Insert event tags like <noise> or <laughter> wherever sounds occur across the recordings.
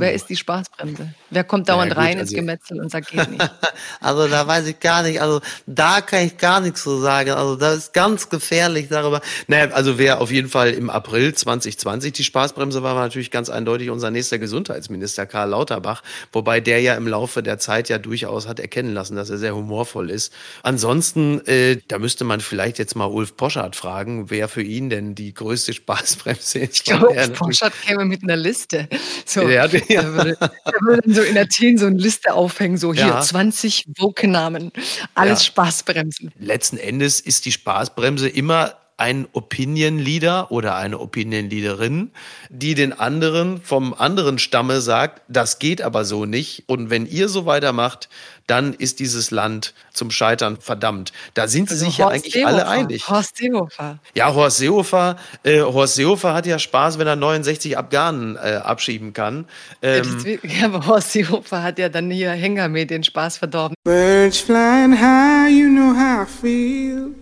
wer ist die Spaßbremse? Wer kommt dauernd ja, gut, rein also, ins Gemetzel und sagt, geht nicht? <laughs> also da weiß ich gar nicht, also da kann ich gar nichts zu sagen. Also das ist ganz gefährlich darüber. Naja, also wer auf jeden Fall im April 2020 die Spaßbremse war, war natürlich ganz eindeutig unser nächster Gesundheitsminister Karl Lauterbach, wobei der ja im Laufe der Zeit ja durchaus hat erkennen lassen, dass er sehr humorvoll ist. Ansonsten, äh, da müsste man vielleicht jetzt mal Ulf Poschardt fragen, wer für ihn denn die größte <laughs> Spaßbremse ist. Ich glaube, Ulf Poschardt käme mit einer Liste. So, ja, <laughs> ja. Der, würde, der würde dann so in Athen so eine Liste aufhängen, so hier ja. 20 Woke-Namen, alles ja. Spaßbremsen. Letzten Endes ist die Spaßbremse immer ein Opinion Leader oder eine Opinion Leaderin, die den anderen vom anderen Stamme sagt, das geht aber so nicht. Und wenn ihr so weitermacht, dann ist dieses Land zum Scheitern verdammt. Da sind also sich Horst ja eigentlich Seehofer. alle einig. Horst Seehofer. Ja, Horst Seehofer, äh, Horst Seehofer hat ja Spaß, wenn er 69 Afghanen äh, abschieben kann. Ähm, ja, aber Horst Seehofer hat ja dann hier Hengame den Spaß verdorben. Birds flying high, you know how I feel.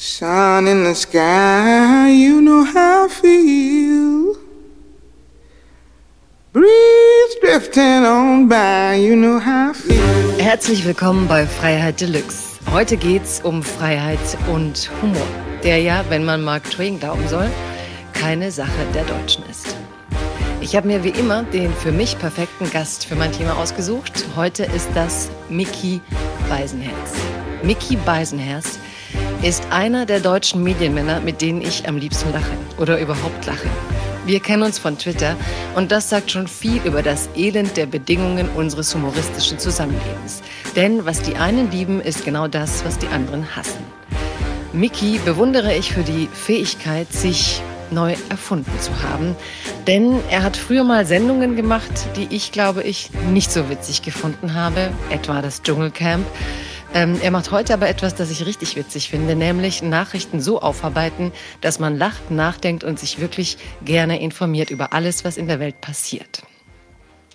Sun in the sky, you know how I feel. Breeze drifting on by, you know how I feel. Herzlich willkommen bei Freiheit Deluxe. Heute geht's um Freiheit und Humor, der ja, wenn man Mark Twain glauben soll, keine Sache der Deutschen ist. Ich habe mir wie immer den für mich perfekten Gast für mein Thema ausgesucht. Heute ist das Mickey Beisenherz. Mickey Beisenherz ist einer der deutschen Medienmänner, mit denen ich am liebsten lache oder überhaupt lache. Wir kennen uns von Twitter und das sagt schon viel über das Elend der Bedingungen unseres humoristischen Zusammenlebens. Denn was die einen lieben, ist genau das, was die anderen hassen. Mickey bewundere ich für die Fähigkeit, sich neu erfunden zu haben. Denn er hat früher mal Sendungen gemacht, die ich, glaube ich, nicht so witzig gefunden habe, etwa das Dschungelcamp. Ähm, er macht heute aber etwas, das ich richtig witzig finde, nämlich Nachrichten so aufarbeiten, dass man lacht, nachdenkt und sich wirklich gerne informiert über alles, was in der Welt passiert.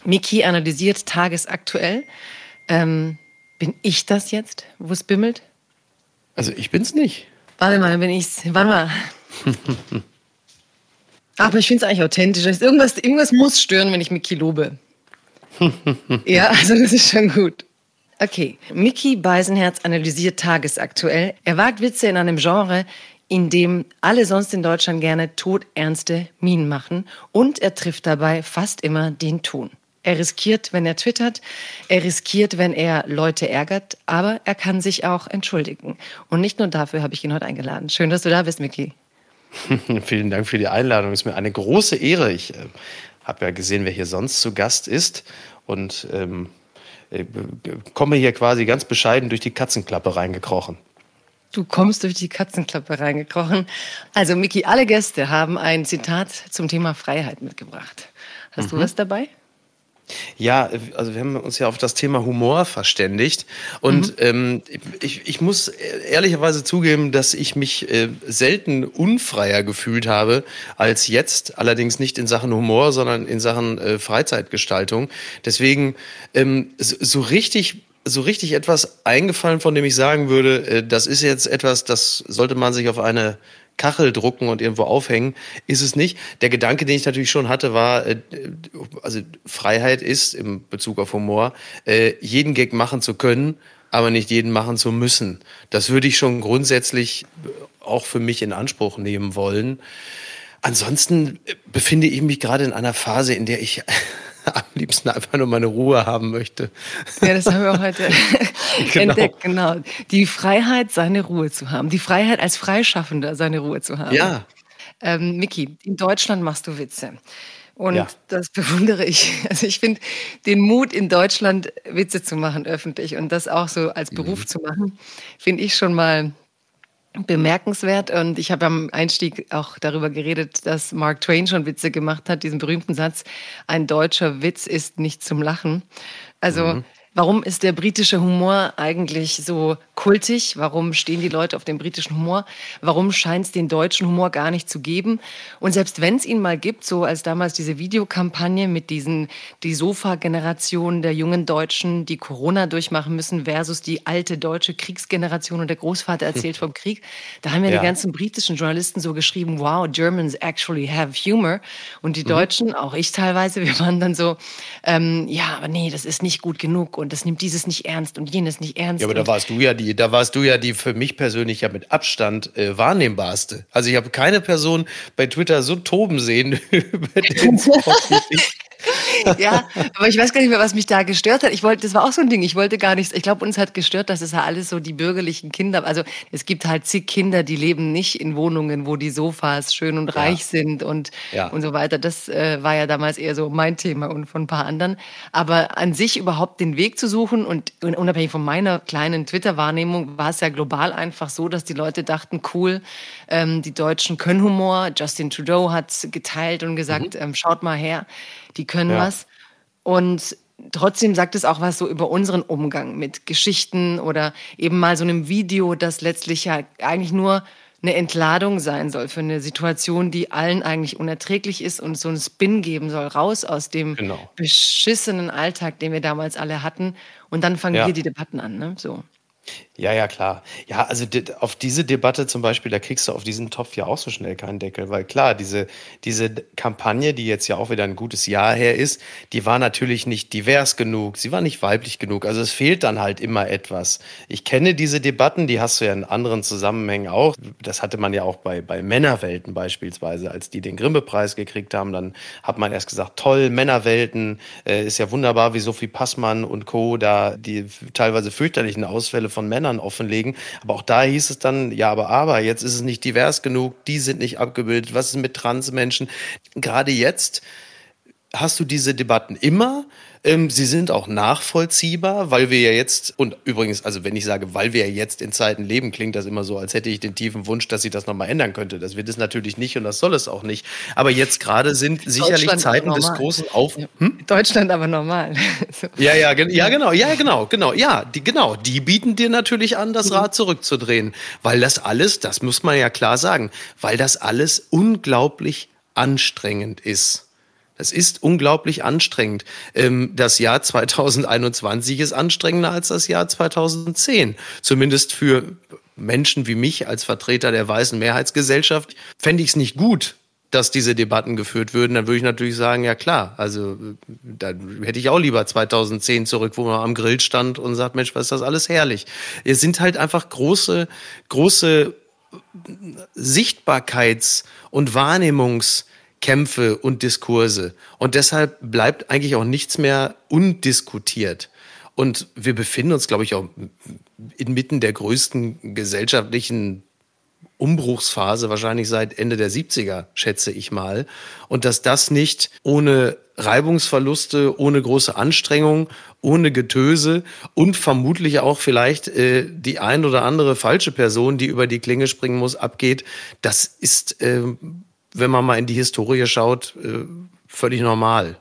Miki analysiert tagesaktuell. Ähm, bin ich das jetzt, wo es bimmelt? Also ich bin's nicht. Warte mal, dann bin ich's. Warte mal. <laughs> Aber ich finde es eigentlich authentisch. Irgendwas, irgendwas muss stören, wenn ich Miki lobe. <laughs> ja, also das ist schon gut. Okay, Mickey Beisenherz analysiert tagesaktuell. Er wagt Witze in einem Genre, in dem alle sonst in Deutschland gerne todernste Minen machen und er trifft dabei fast immer den Ton. Er riskiert, wenn er twittert, er riskiert, wenn er Leute ärgert, aber er kann sich auch entschuldigen. Und nicht nur dafür habe ich ihn heute eingeladen. Schön, dass du da bist, Mickey. <laughs> Vielen Dank für die Einladung. Es ist mir eine große Ehre. Ich äh, habe ja gesehen, wer hier sonst zu Gast ist. Und ähm, äh, komme hier quasi ganz bescheiden durch die Katzenklappe reingekrochen. Du kommst durch die Katzenklappe reingekrochen. Also, Miki, alle Gäste haben ein Zitat zum Thema Freiheit mitgebracht. Hast mhm. du was dabei? Ja, also wir haben uns ja auf das Thema Humor verständigt. Und mhm. ähm, ich, ich muss ehrlicherweise zugeben, dass ich mich äh, selten unfreier gefühlt habe als jetzt. Allerdings nicht in Sachen Humor, sondern in Sachen äh, Freizeitgestaltung. Deswegen ähm, so, so richtig so richtig etwas eingefallen, von dem ich sagen würde, äh, das ist jetzt etwas, das sollte man sich auf eine Kachel drucken und irgendwo aufhängen, ist es nicht. Der Gedanke, den ich natürlich schon hatte, war, äh, also Freiheit ist im Bezug auf Humor, äh, jeden Gag machen zu können, aber nicht jeden machen zu müssen. Das würde ich schon grundsätzlich auch für mich in Anspruch nehmen wollen. Ansonsten befinde ich mich gerade in einer Phase, in der ich <laughs> am liebsten einfach nur meine Ruhe haben möchte. Ja, das haben wir auch heute <laughs> genau. entdeckt, genau. Die Freiheit, seine Ruhe zu haben. Die Freiheit als Freischaffender, seine Ruhe zu haben. Ja. Ähm, Miki, in Deutschland machst du Witze. Und ja. das bewundere ich. <laughs> Also ich finde den Mut in Deutschland Witze zu machen öffentlich und das auch so als Beruf mhm. zu machen, finde ich schon mal bemerkenswert. Und ich habe am Einstieg auch darüber geredet, dass Mark Twain schon Witze gemacht hat, diesen berühmten Satz, ein deutscher Witz ist nicht zum Lachen. Also mhm. Warum ist der britische Humor eigentlich so kultig? Warum stehen die Leute auf dem britischen Humor? Warum scheint es den deutschen Humor gar nicht zu geben? Und selbst wenn es ihn mal gibt, so als damals diese Videokampagne mit diesen die Sofa-Generation der jungen Deutschen, die Corona durchmachen müssen, versus die alte deutsche Kriegsgeneration und der Großvater <laughs> erzählt vom Krieg, da haben ja, ja, die ganzen britischen Journalisten so geschrieben, wow, Germans actually have humor. Und die mhm. Deutschen, auch ich teilweise, <laughs> wir waren dann so, ähm, ja, aber nee, das ist nicht gut genug und das nimmt dieses nicht ernst und jenes nicht ernst. Ja, aber da warst du ja die, da warst du ja die für mich persönlich ja mit Abstand äh, wahrnehmbarste. Also ich habe keine Person bei Twitter so toben sehen <laughs> über <laughs> den <laughs> ja, aber ich weiß gar nicht mehr, was mich da gestört hat. Ich wollte, das war auch so ein Ding. Ich wollte gar nichts. Ich glaube, uns hat gestört, dass es ja alles so die bürgerlichen Kinder. Also es gibt halt zig Kinder, die leben nicht in Wohnungen, wo die Sofas schön und reich ja. sind und ja. und so weiter. Das äh, war ja damals eher so mein Thema und von ein paar anderen. Aber an sich überhaupt den Weg zu suchen und unabhängig von meiner kleinen Twitter-Wahrnehmung war es ja global einfach so, dass die Leute dachten, cool, ähm, die Deutschen können Humor. Justin Trudeau hat geteilt und gesagt, mhm. ähm, schaut mal her die können ja. was. Und trotzdem sagt es auch was so über unseren Umgang mit Geschichten oder eben mal so einem Video, das letztlich ja eigentlich nur eine Entladung sein soll für eine Situation, die allen eigentlich unerträglich ist und so einen Spin geben soll, raus aus dem genau. beschissenen Alltag, den wir damals alle hatten. Und dann fangen ja. wir die Debatten an. Ne? So. Ja, ja, klar. Ja, also auf diese Debatte zum Beispiel, da kriegst du auf diesen Topf ja auch so schnell keinen Deckel, weil klar, diese, diese Kampagne, die jetzt ja auch wieder ein gutes Jahr her ist, die war natürlich nicht divers genug, sie war nicht weiblich genug. Also es fehlt dann halt immer etwas. Ich kenne diese Debatten, die hast du ja in anderen Zusammenhängen auch. Das hatte man ja auch bei, bei Männerwelten beispielsweise, als die den Grimme-Preis gekriegt haben, dann hat man erst gesagt, toll, Männerwelten, äh, ist ja wunderbar, wie Sophie Passmann und Co. da die teilweise fürchterlichen Ausfälle von Männern offenlegen. Aber auch da hieß es dann, ja, aber, aber, jetzt ist es nicht divers genug, die sind nicht abgebildet, was ist mit Transmenschen? Gerade jetzt hast du diese Debatten immer. Ähm, sie sind auch nachvollziehbar, weil wir ja jetzt, und übrigens, also wenn ich sage, weil wir ja jetzt in Zeiten leben, klingt das immer so, als hätte ich den tiefen Wunsch, dass sich das nochmal ändern könnte. Das wird es natürlich nicht und das soll es auch nicht. Aber jetzt gerade sind sicherlich Zeiten des großen Auf... Hm? Deutschland aber normal. ja, ja, <laughs> ja, genau, ja, genau, genau, ja, die, genau, die bieten dir natürlich an, das mhm. Rad zurückzudrehen, weil das alles, das muss man ja klar sagen, weil das alles unglaublich anstrengend ist. Es ist unglaublich anstrengend. Ähm, das Jahr 2021 ist anstrengender als das Jahr 2010. Zumindest für Menschen wie mich als Vertreter der weißen Mehrheitsgesellschaft fände ich es nicht gut, dass diese Debatten geführt würden, dann würde ich natürlich sagen, ja klar, also da hätte ich auch lieber 2010 zurück, wo man am Grill stand und sagt, Mensch, was ist das alles herrlich. Es sind halt einfach große, große Sichtbarkeits- und Wahrnehmungs- Kämpfe und Diskurse. Und deshalb bleibt eigentlich auch nichts mehr undiskutiert. Und wir befinden uns, glaube ich, auch inmitten der größten gesellschaftlichen Umbruchsphase, wahrscheinlich seit Ende der 70er, schätze ich mal. Und dass das nicht ohne Reibungsverluste, ohne große Anstrengung, ohne Getöse und vermutlich auch vielleicht äh, die ein oder andere falsche Person, die über die Klinge springen muss, abgeht, das ist äh, wenn man mal in die Historie schaut, äh, völlig normal.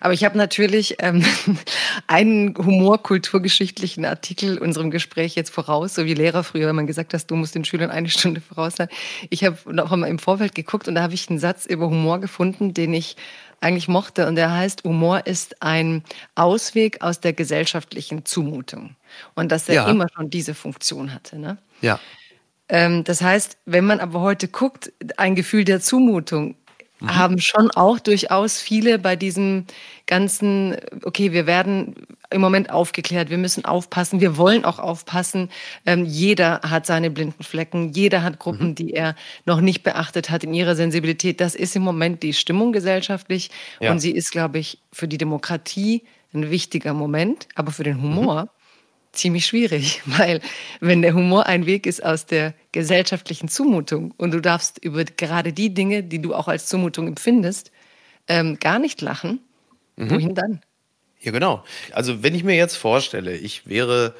Aber ich habe natürlich ähm, <laughs> einen humorkulturgeschichtlichen Artikel unserem Gespräch jetzt voraus, so wie Lehrer früher, wenn man gesagt hat, du musst den Schülern eine Stunde voraus sein. Ich habe noch einmal im Vorfeld geguckt und da habe ich einen Satz über Humor gefunden, den ich eigentlich mochte und der heißt, Humor ist ein Ausweg aus der gesellschaftlichen Zumutung. Und dass er ja. immer schon diese Funktion hatte. Ne? Ja. Ähm, das heißt, wenn man aber heute guckt, ein Gefühl der Zumutung mhm. haben schon auch durchaus viele bei diesem ganzen, okay, wir werden im Moment aufgeklärt, wir müssen aufpassen, wir wollen auch aufpassen. Ähm, jeder hat seine blinden Flecken, jeder hat Gruppen, mhm. die er noch nicht beachtet hat in ihrer Sensibilität. Das ist im Moment die Stimmung gesellschaftlich ja. und sie ist, glaube ich, für die Demokratie ein wichtiger Moment, aber für den Humor. Mhm ziemlich schwierig, <laughs> weil wenn der Humor ein Weg ist aus der gesellschaftlichen Zumutung und du darfst über gerade die Dinge, die du auch als Zumutung empfindest, ähm, gar nicht lachen, mhm. wohin dann? Ja, genau. Also wenn ich mir jetzt vorstelle, ich wäre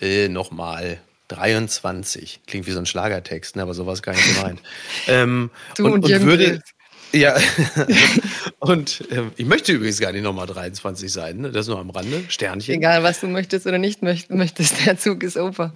äh, nochmal 23, klingt wie so ein Schlagertext, ne, aber sowas gar nicht gemeint. <laughs> ähm, du und, und, und würde, Ja, <laughs> und äh, ich möchte übrigens gar nicht nochmal 23 sein, ne? das nur am Rande, Sternchen. Egal, was du möchtest oder nicht möchtest, der Zug ist over.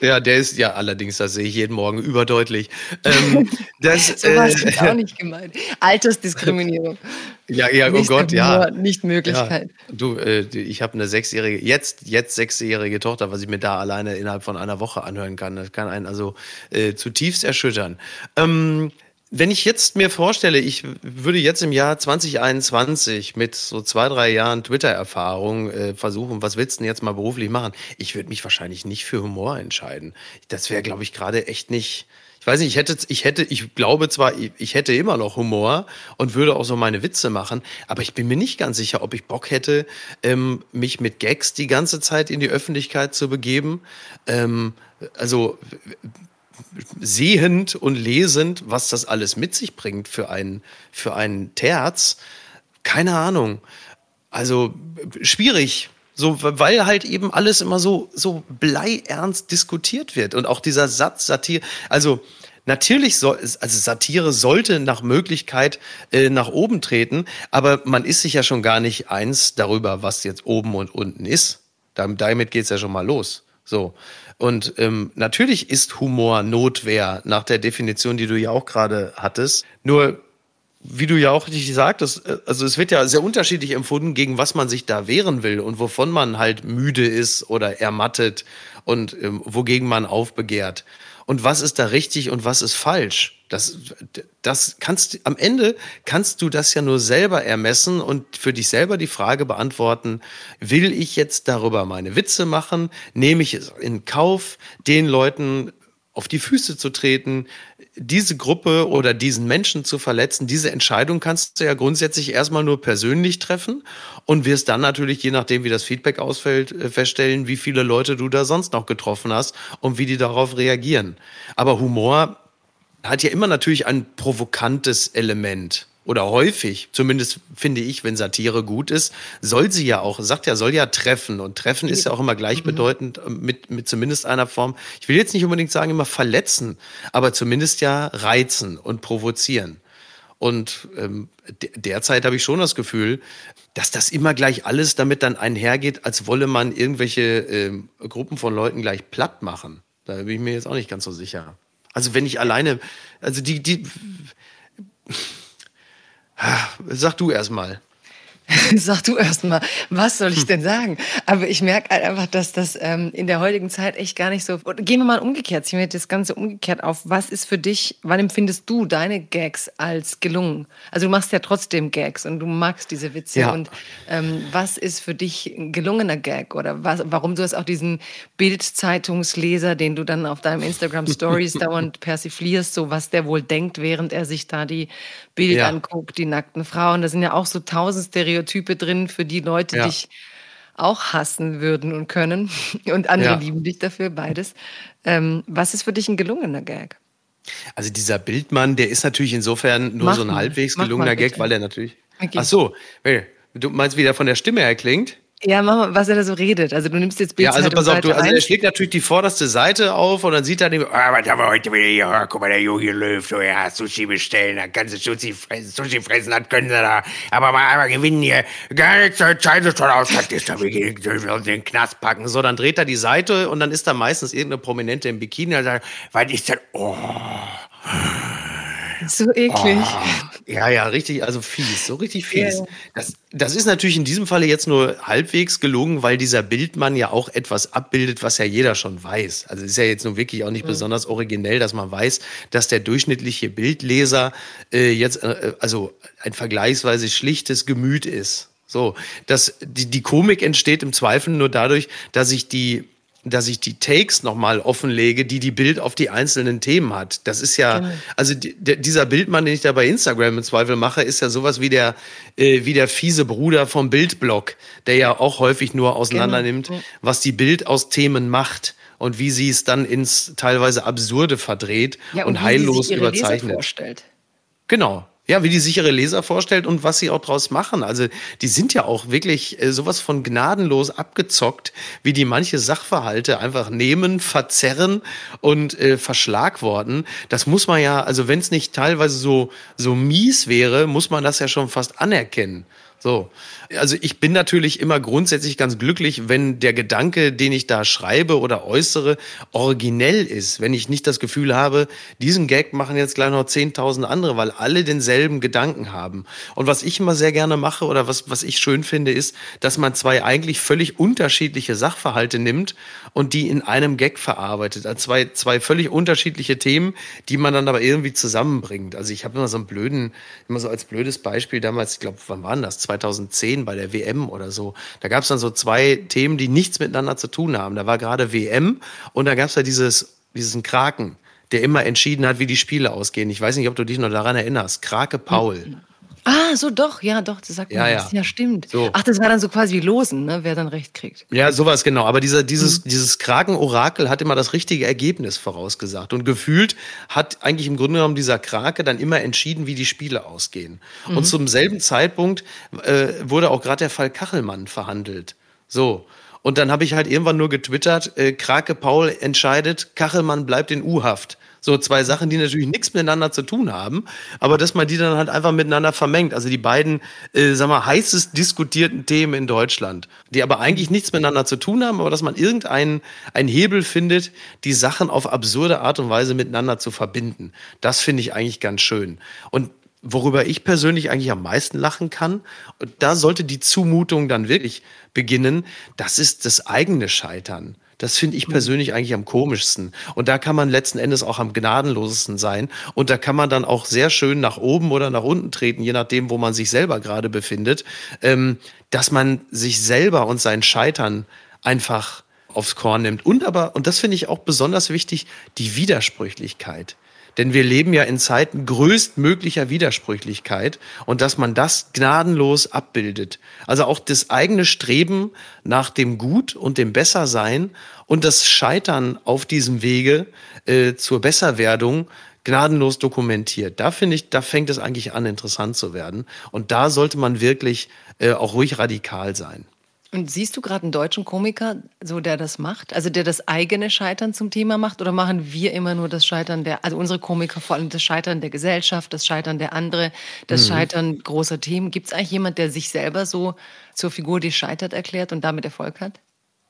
Ja, der ist ja allerdings, das sehe ich jeden Morgen überdeutlich. Ähm, <laughs> das so war es äh, auch nicht gemeint. Altersdiskriminierung. <laughs> Ja, ja, oh Gott, ja. Nicht Möglichkeit. Ja, du, äh, ich habe eine sechsjährige, jetzt, jetzt sechsjährige Tochter, was ich mir da alleine innerhalb von einer Woche anhören kann. Das kann einen also äh, zutiefst erschüttern. Ähm, wenn ich jetzt mir vorstelle, ich würde jetzt im Jahr 2021 mit so zwei, drei Jahren Twitter-Erfahrung äh, versuchen, was willst du denn jetzt mal beruflich machen? Ich würde mich wahrscheinlich nicht für Humor entscheiden. Das wäre, glaube ich, gerade echt nicht. Ich weiß nicht, ich hätte, ich hätte, ich glaube zwar, ich hätte immer noch Humor und würde auch so meine Witze machen, aber ich bin mir nicht ganz sicher, ob ich Bock hätte, ähm, mich mit Gags die ganze Zeit in die Öffentlichkeit zu begeben. Ähm, also sehend und lesend, was das alles mit sich bringt für einen, für einen Terz. Keine Ahnung. Also schwierig. So, weil halt eben alles immer so, so bleiernst diskutiert wird. Und auch dieser Satz Satire, also natürlich soll, also Satire sollte nach Möglichkeit äh, nach oben treten, aber man ist sich ja schon gar nicht eins darüber, was jetzt oben und unten ist. Damit geht's ja schon mal los. So. Und ähm, natürlich ist Humor Notwehr nach der Definition, die du ja auch gerade hattest. Nur, wie du ja auch richtig sagtest, äh, also es wird ja sehr unterschiedlich empfunden, gegen was man sich da wehren will und wovon man halt müde ist oder ermattet und ähm, wogegen man aufbegehrt und was ist da richtig und was ist falsch. Das, das kannst am Ende kannst du das ja nur selber ermessen und für dich selber die Frage beantworten: Will ich jetzt darüber meine Witze machen? Nehme ich es in Kauf, den Leuten auf die Füße zu treten, diese Gruppe oder diesen Menschen zu verletzen, diese Entscheidung kannst du ja grundsätzlich erstmal nur persönlich treffen und wirst dann natürlich, je nachdem, wie das Feedback ausfällt, äh, feststellen, wie viele Leute du da sonst noch getroffen hast und wie die darauf reagieren. Aber Humor hat ja immer natürlich ein provokantes Element oder häufig, zumindest finde ich, wenn Satire gut ist, soll sie ja auch, sagt ja, soll ja treffen. Und treffen ist ja auch immer gleichbedeutend äh, mit, mit zumindest einer Form, ich will jetzt nicht unbedingt sagen immer verletzen, aber zumindest ja reizen und provozieren. Und ähm, derzeit habe ich schon das Gefühl, dass das immer gleich alles damit dann einhergeht, als wolle man irgendwelche ähm, Gruppen von Leuten gleich platt machen. Da bin ich mir jetzt auch nicht ganz so sicher. Also wenn ich alleine, also die, die, Sag du erst mal. <laughs> Sag du erst mal, was soll ich denn sagen? Aber ich merke halt einfach, dass das ähm, in der heutigen Zeit echt gar nicht so. Gehen wir mal umgekehrt, ziehen wir das Ganze umgekehrt auf. Was ist für dich, wann empfindest du deine Gags als gelungen? Also du machst ja trotzdem Gags und du magst diese Witze. Ja. Und ähm, was ist für dich ein gelungener Gag? Oder was, warum du hast auch diesen Bild-Zeitungsleser, den du dann auf deinem Instagram Stories <laughs> dauernd persiflierst, so was der wohl denkt, während er sich da die Bild ja. anguckt, die nackten Frauen. Da sind ja auch so tausend Stereotype drin, für die Leute ja. dich auch hassen würden und können. <laughs> Und andere ja. lieben dich dafür, beides. Ähm, was ist für dich ein gelungener Gag? Also dieser Bildmann, der ist natürlich insofern nur Mach so ein halbwegs gelungener Gag, weil er natürlich. Okay. Ach so, du meinst, wie der von der Stimme her klingt? Ja, mach mal, was er da so redet. Also du nimmst jetzt Bild Ja, also pass auf, du, also er schlägt natürlich die vorderste Seite auf und dann sieht er den, ah, was haben wir heute wieder hier? Guck mal, der Jogi Löw, so ja, Sushi bestellen, da kannst du Sushi fressen, Sushi fressen, das können sie da. Aber mal einmal gewinnen hier. Gar nichts, scheiße schon aus, das ist da, wir dürfen uns den Knast packen. So, dann dreht er die Seite und dann ist da meistens irgendeine Prominente im Bikini, der sagt, was ist denn, oh. So eklig. Oh, ja, ja, richtig, also fies, so richtig fies. Yeah. Das, das ist natürlich in diesem Falle jetzt nur halbwegs gelungen, weil dieser Bildmann ja auch etwas abbildet, was ja jeder schon weiß. Also ist ja jetzt nun wirklich auch nicht mhm. besonders originell, dass man weiß, dass der durchschnittliche Bildleser äh, jetzt äh, also ein vergleichsweise schlichtes Gemüt ist. So, dass die, die Komik entsteht im Zweifel nur dadurch, dass ich die dass ich die Takes nochmal offenlege, die die Bild auf die einzelnen Themen hat. Das ist ja, genau. also dieser Bildmann, den ich da bei Instagram im Zweifel mache, ist ja sowas wie der, äh, wie der fiese Bruder vom Bildblock, der ja auch häufig nur auseinander nimmt, genau. was die Bild aus Themen macht und wie sie es dann ins teilweise Absurde verdreht ja, und, und heillos überzeichnet. Vorstellt. Genau, Ja, wie die sich ihre Leser vorstellt und was sie auch draus machen. Also die sind ja auch wirklich äh, sowas von gnadenlos abgezockt, wie die manche Sachverhalte einfach nehmen, verzerren und äh, verschlagworten. Das muss man ja, also wenn es nicht teilweise so, so mies wäre, muss man das ja schon fast anerkennen. So. Also ich bin natürlich immer grundsätzlich ganz glücklich, wenn der Gedanke, den ich da schreibe oder äußere, originell ist. Wenn ich nicht das Gefühl habe, diesen Gag machen jetzt gleich noch 10.000 andere, weil alle denselben Gedanken haben. Und was ich immer sehr gerne mache oder was, was ich schön finde, ist, dass man zwei eigentlich völlig unterschiedliche Sachverhalte nimmt und die in einem Gag verarbeitet. Also zwei, zwei völlig unterschiedliche Themen, die man dann aber irgendwie zusammenbringt. Also ich habe immer so einen blöden, immer so als blödes Beispiel damals, ich glaube, wann waren das? 2010 bei der WM oder so. Da gab es dann so zwei Themen, die nichts miteinander zu tun haben. Da war gerade WM und da gab es ja dieses, diesen Kraken, der immer entschieden hat, wie die Spiele ausgehen. Ich weiß nicht, ob du dich noch daran erinnerst. Krake Paul. Ah, so doch, ja, doch, das sagt man ja, ja. ja, stimmt. So. Ach, das war dann so quasi wie Losen, ne, wer dann recht kriegt. Ja, sowas genau. Aber dieser, dieses, mhm. dieses Kraken-Orakel hat immer das richtige Ergebnis vorausgesagt. Und gefühlt hat eigentlich im Grunde genommen dieser Krake dann immer entschieden, wie die Spiele ausgehen. Mhm. Und zum selben Zeitpunkt äh, wurde auch gerade der Fall Kachelmann verhandelt. So. Und dann habe ich halt irgendwann nur getwittert, äh, Krake Paul entscheidet, Kachelmann bleibt in U-Haft. So zwei Sachen, die natürlich nichts miteinander zu tun haben, aber dass man die dann halt einfach miteinander vermengt. Also die beiden, äh, sag mal, heißest diskutierten Themen in Deutschland, die aber eigentlich nichts miteinander zu tun haben, aber dass man irgendeinen einen Hebel findet, die Sachen auf absurde Art und Weise miteinander zu verbinden. Das finde ich eigentlich ganz schön. Und worüber ich persönlich eigentlich am meisten lachen kann, und da sollte die Zumutung dann wirklich beginnen, das ist das eigene Scheitern. Das finde ich persönlich eigentlich am komischsten. Und da kann man letzten Endes auch am gnadenlosesten sein. Und da kann man dann auch sehr schön nach oben oder nach unten treten, je nachdem, wo man sich selber gerade befindet, ähm, dass man sich selber und sein Scheitern einfach aufs Korn nimmt. Und aber, und das finde ich auch besonders wichtig, die Widersprüchlichkeit. Denn wir leben ja in Zeiten größtmöglicher Widersprüchlichkeit und dass man das gnadenlos abbildet. Also auch das eigene Streben nach dem Gut und dem Bessersein und das Scheitern auf diesem Wege äh, zur Besserwerdung gnadenlos dokumentiert. Da finde ich, da fängt es eigentlich an, interessant zu werden. Und da sollte man wirklich äh, auch ruhig radikal sein. Und siehst du gerade einen deutschen Komiker, so der das macht, also der das eigene Scheitern zum Thema macht, oder machen wir immer nur das Scheitern der, also unsere Komiker vor allem das Scheitern der Gesellschaft, das Scheitern der andere, das mhm. Scheitern großer Themen? Gibt es eigentlich jemand, der sich selber so zur Figur, die scheitert, erklärt und damit Erfolg hat?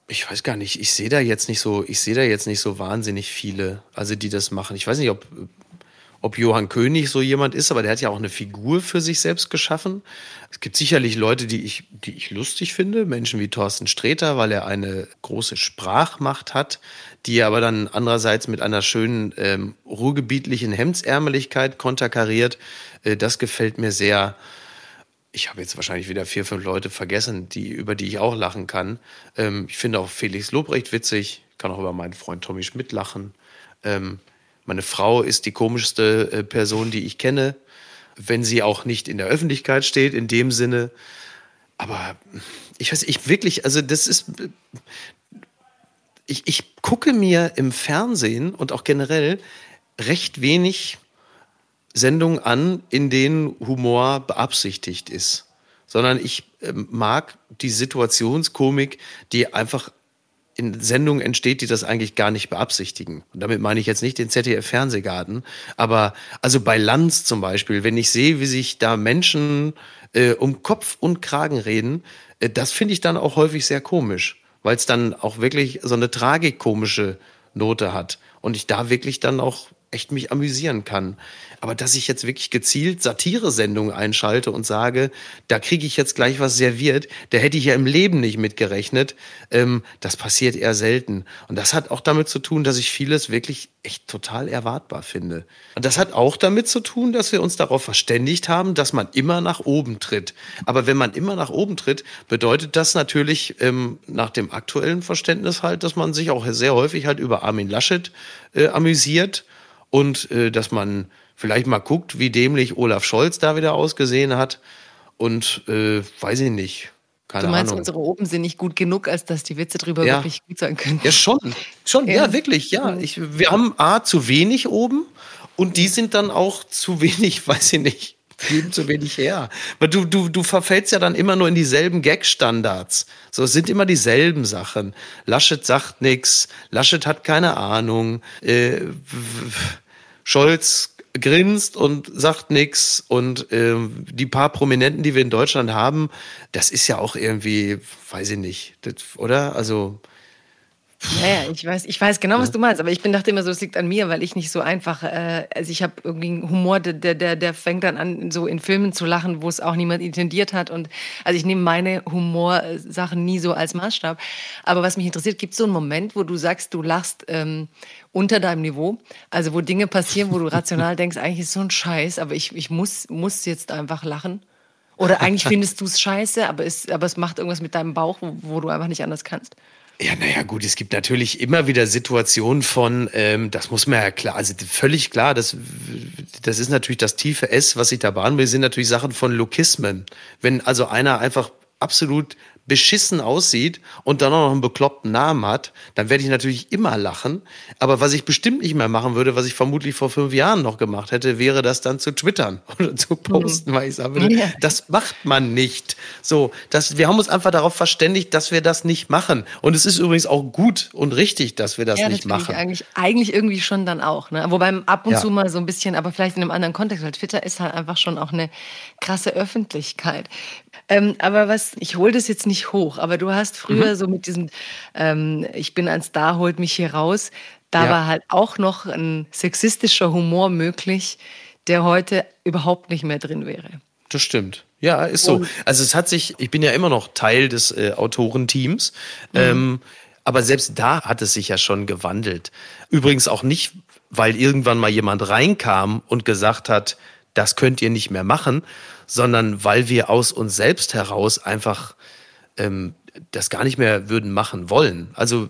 Ich weiß gar nicht. Ich sehe da jetzt nicht so, ich sehe da jetzt nicht so wahnsinnig viele, also die das machen. Ich weiß nicht, ob ob Johann König so jemand ist, aber der hat ja auch eine Figur für sich selbst geschaffen. Es gibt sicherlich Leute, die ich, die ich lustig finde, Menschen wie Thorsten Sträter, weil er eine große Sprachmacht hat, die er aber dann andererseits mit einer schönen ähm, ruhrgebietlichen Hemdsärmeligkeit konterkariert. Äh, das gefällt mir sehr. Ich habe jetzt wahrscheinlich wieder vier, fünf Leute vergessen, die, über die ich auch lachen kann. Ähm, ich finde auch Felix Lobrecht witzig, kann auch über meinen Freund Tommy Schmidt lachen. Ähm, meine Frau ist die komischste äh, Person, die ich kenne, wenn sie auch nicht in der Öffentlichkeit steht, in dem Sinne. Aber ich weiß, ich wirklich, also das ist. Ich, ich gucke mir im Fernsehen und auch generell recht wenig Sendungen an, in denen Humor beabsichtigt ist. Sondern ich äh, mag die Situationskomik, die einfach in Sendungen entsteht, die das eigentlich gar nicht beabsichtigen. Und damit meine ich jetzt nicht den ZDF-Fernsehgarten, aber also bei Lanz zum Beispiel, wenn ich sehe, wie sich da Menschen äh, um Kopf und Kragen reden, äh, das finde ich dann auch häufig sehr komisch, weil es dann auch wirklich so eine tragikomische Note hat und ich da wirklich dann auch echt mich amüsieren kann. Aber dass ich jetzt wirklich gezielt Satire-Sendungen einschalte und sage, da kriege ich jetzt gleich was serviert, da hätte ich ja im Leben nicht mitgerechnet, ähm, das passiert eher selten. Und das hat auch damit zu tun, dass ich vieles wirklich echt total erwartbar finde. Und das hat auch damit zu tun, dass wir uns darauf verständigt haben, dass man immer nach oben tritt. Aber wenn man immer nach oben tritt, bedeutet das natürlich ähm, nach dem aktuellen Verständnis halt, dass man sich auch sehr häufig halt über Armin Laschet äh, amüsiert und äh, dass man vielleicht mal guckt, wie dämlich Olaf Scholz da wieder ausgesehen hat und äh, weiß ich nicht. Keine du meinst, Ahnung. unsere Open sind nicht gut genug, als dass die Witze drüber ja. wirklich gut sein können. Ja, schon. Schon, ja, ja wirklich, ja. Ich, wir haben A, zu wenig oben und die sind dann auch zu wenig, <laughs> weiß ich nicht. geben zu wenig her. Weil du, du, du verfällst ja dann immer nur in dieselben Gag-Standards. So, es sind immer dieselben Sachen. Laschet sagt nichts, Laschet hat keine Ahnung, äh, Scholz grinst und sagt nichts und äh, die paar Prominenten, die wir in Deutschland haben, das ist ja auch irgendwie, weiß ich nicht, das, oder? Also ja, ja, ich weiß, ich weiß genau, was du meinst, aber ich bin dachte immer so, es liegt an mir, weil ich nicht so einfach, äh, also ich habe irgendwie einen Humor, der, der, der fängt dann an, so in Filmen zu lachen, wo es auch niemand intendiert hat und also ich nehme meine Humorsachen nie so als Maßstab, aber was mich interessiert, gibt es so einen Moment, wo du sagst, du lachst ähm, unter deinem Niveau, also wo Dinge passieren, wo du rational <laughs> denkst, eigentlich ist so ein Scheiß, aber ich, ich muss, muss jetzt einfach lachen? Oder eigentlich findest du es scheiße, aber es, aber es macht irgendwas mit deinem Bauch, wo, wo du einfach nicht anders kannst? Ja, naja, gut, es gibt natürlich immer wieder Situationen von, ähm, das muss man ja klar, also völlig klar, das, das ist natürlich das tiefe S, was ich da bahnen will, sind natürlich Sachen von Lokismen. Wenn also einer einfach absolut beschissen aussieht und dann auch noch einen bekloppten Namen hat, dann werde ich natürlich immer lachen. Aber was ich bestimmt nicht mehr machen würde, was ich vermutlich vor fünf Jahren noch gemacht hätte, wäre das dann zu twittern <laughs> oder zu posten, mhm. weil ich sage, ja. das macht man nicht. So, das, wir haben uns einfach darauf verständigt, dass wir das nicht machen. Und es ist übrigens auch gut und richtig, dass wir das ja, nicht das machen. Ich eigentlich, eigentlich irgendwie schon dann auch. Ne? Wobei ab und ja. zu mal so ein bisschen, aber vielleicht in einem anderen Kontext, weil Twitter ist halt einfach schon auch eine krasse Öffentlichkeit. Ähm, aber was, ich hole das jetzt nicht hoch, aber du hast früher mhm. so mit diesem, ähm, ich bin ein Star, holt mich hier raus, da ja. war halt auch noch ein sexistischer Humor möglich, der heute überhaupt nicht mehr drin wäre. Das stimmt. Ja, ist so. also es hat sich, ich bin ja immer noch Teil des äh, Autorenteams. Mhm. Ähm, aber selbst da hat es sich ja schon gewandelt. Übrigens auch nicht, weil irgendwann mal jemand reinkam und gesagt hat, das könnt ihr nicht mehr machen, sondern weil wir aus uns selbst heraus einfach ähm, das gar nicht mehr würden machen wollen. Also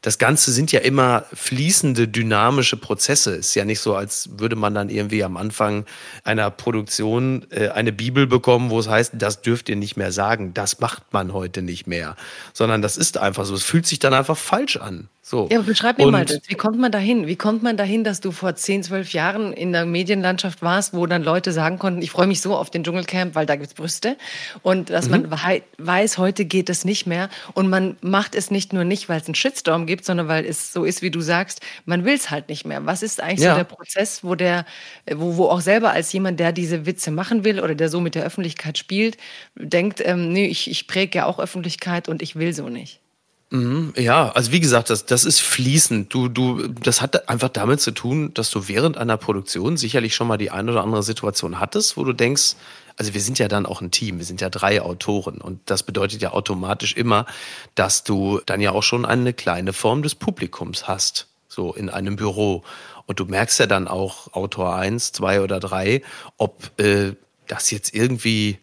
das Ganze sind ja immer fließende, dynamische Prozesse. Ist ja nicht so, als würde man dann irgendwie am Anfang einer Produktion äh, eine Bibel bekommen, wo es heißt, das dürft ihr nicht mehr sagen. Das macht man heute nicht mehr. Sondern das ist einfach so. Es fühlt sich dann einfach falsch an. So. Ja, beschreib mir und, mal das. Wie kommt man dahin? Wie kommt man dahin, dass du vor 10, 12 Jahren in der Medienlandschaft warst, wo dann Leute sagen konnten, ich freue mich so auf den Dschungelcamp, weil da gibt es Brüste. Und dass mhm. man weiß, heute geht es nicht mehr. Und man macht es nicht nur nicht, weil es einen Shitstorm gibt, sondern weil es so ist, wie du sagst, man will es halt nicht mehr. Was ist eigentlich ja. so der Prozess, wo der, wo, wo auch selber als jemand, der diese Witze machen will oder der so mit der Öffentlichkeit spielt, denkt, ähm, nee, ich, ich präge ja auch Öffentlichkeit und ich will so nicht. Mhm, ja, also wie gesagt, das, das ist fließend. Du, du, das hat einfach damit zu tun, dass du während einer Produktion sicherlich schon mal die eine oder andere Situation hattest, wo du denkst, also wir sind ja dann auch ein Team, wir sind ja drei Autoren und das bedeutet ja automatisch immer, dass du dann ja auch schon eine kleine Form des Publikums hast, so in einem Büro. Und du merkst ja dann auch Autor eins, zwei oder drei, ob äh, das jetzt irgendwie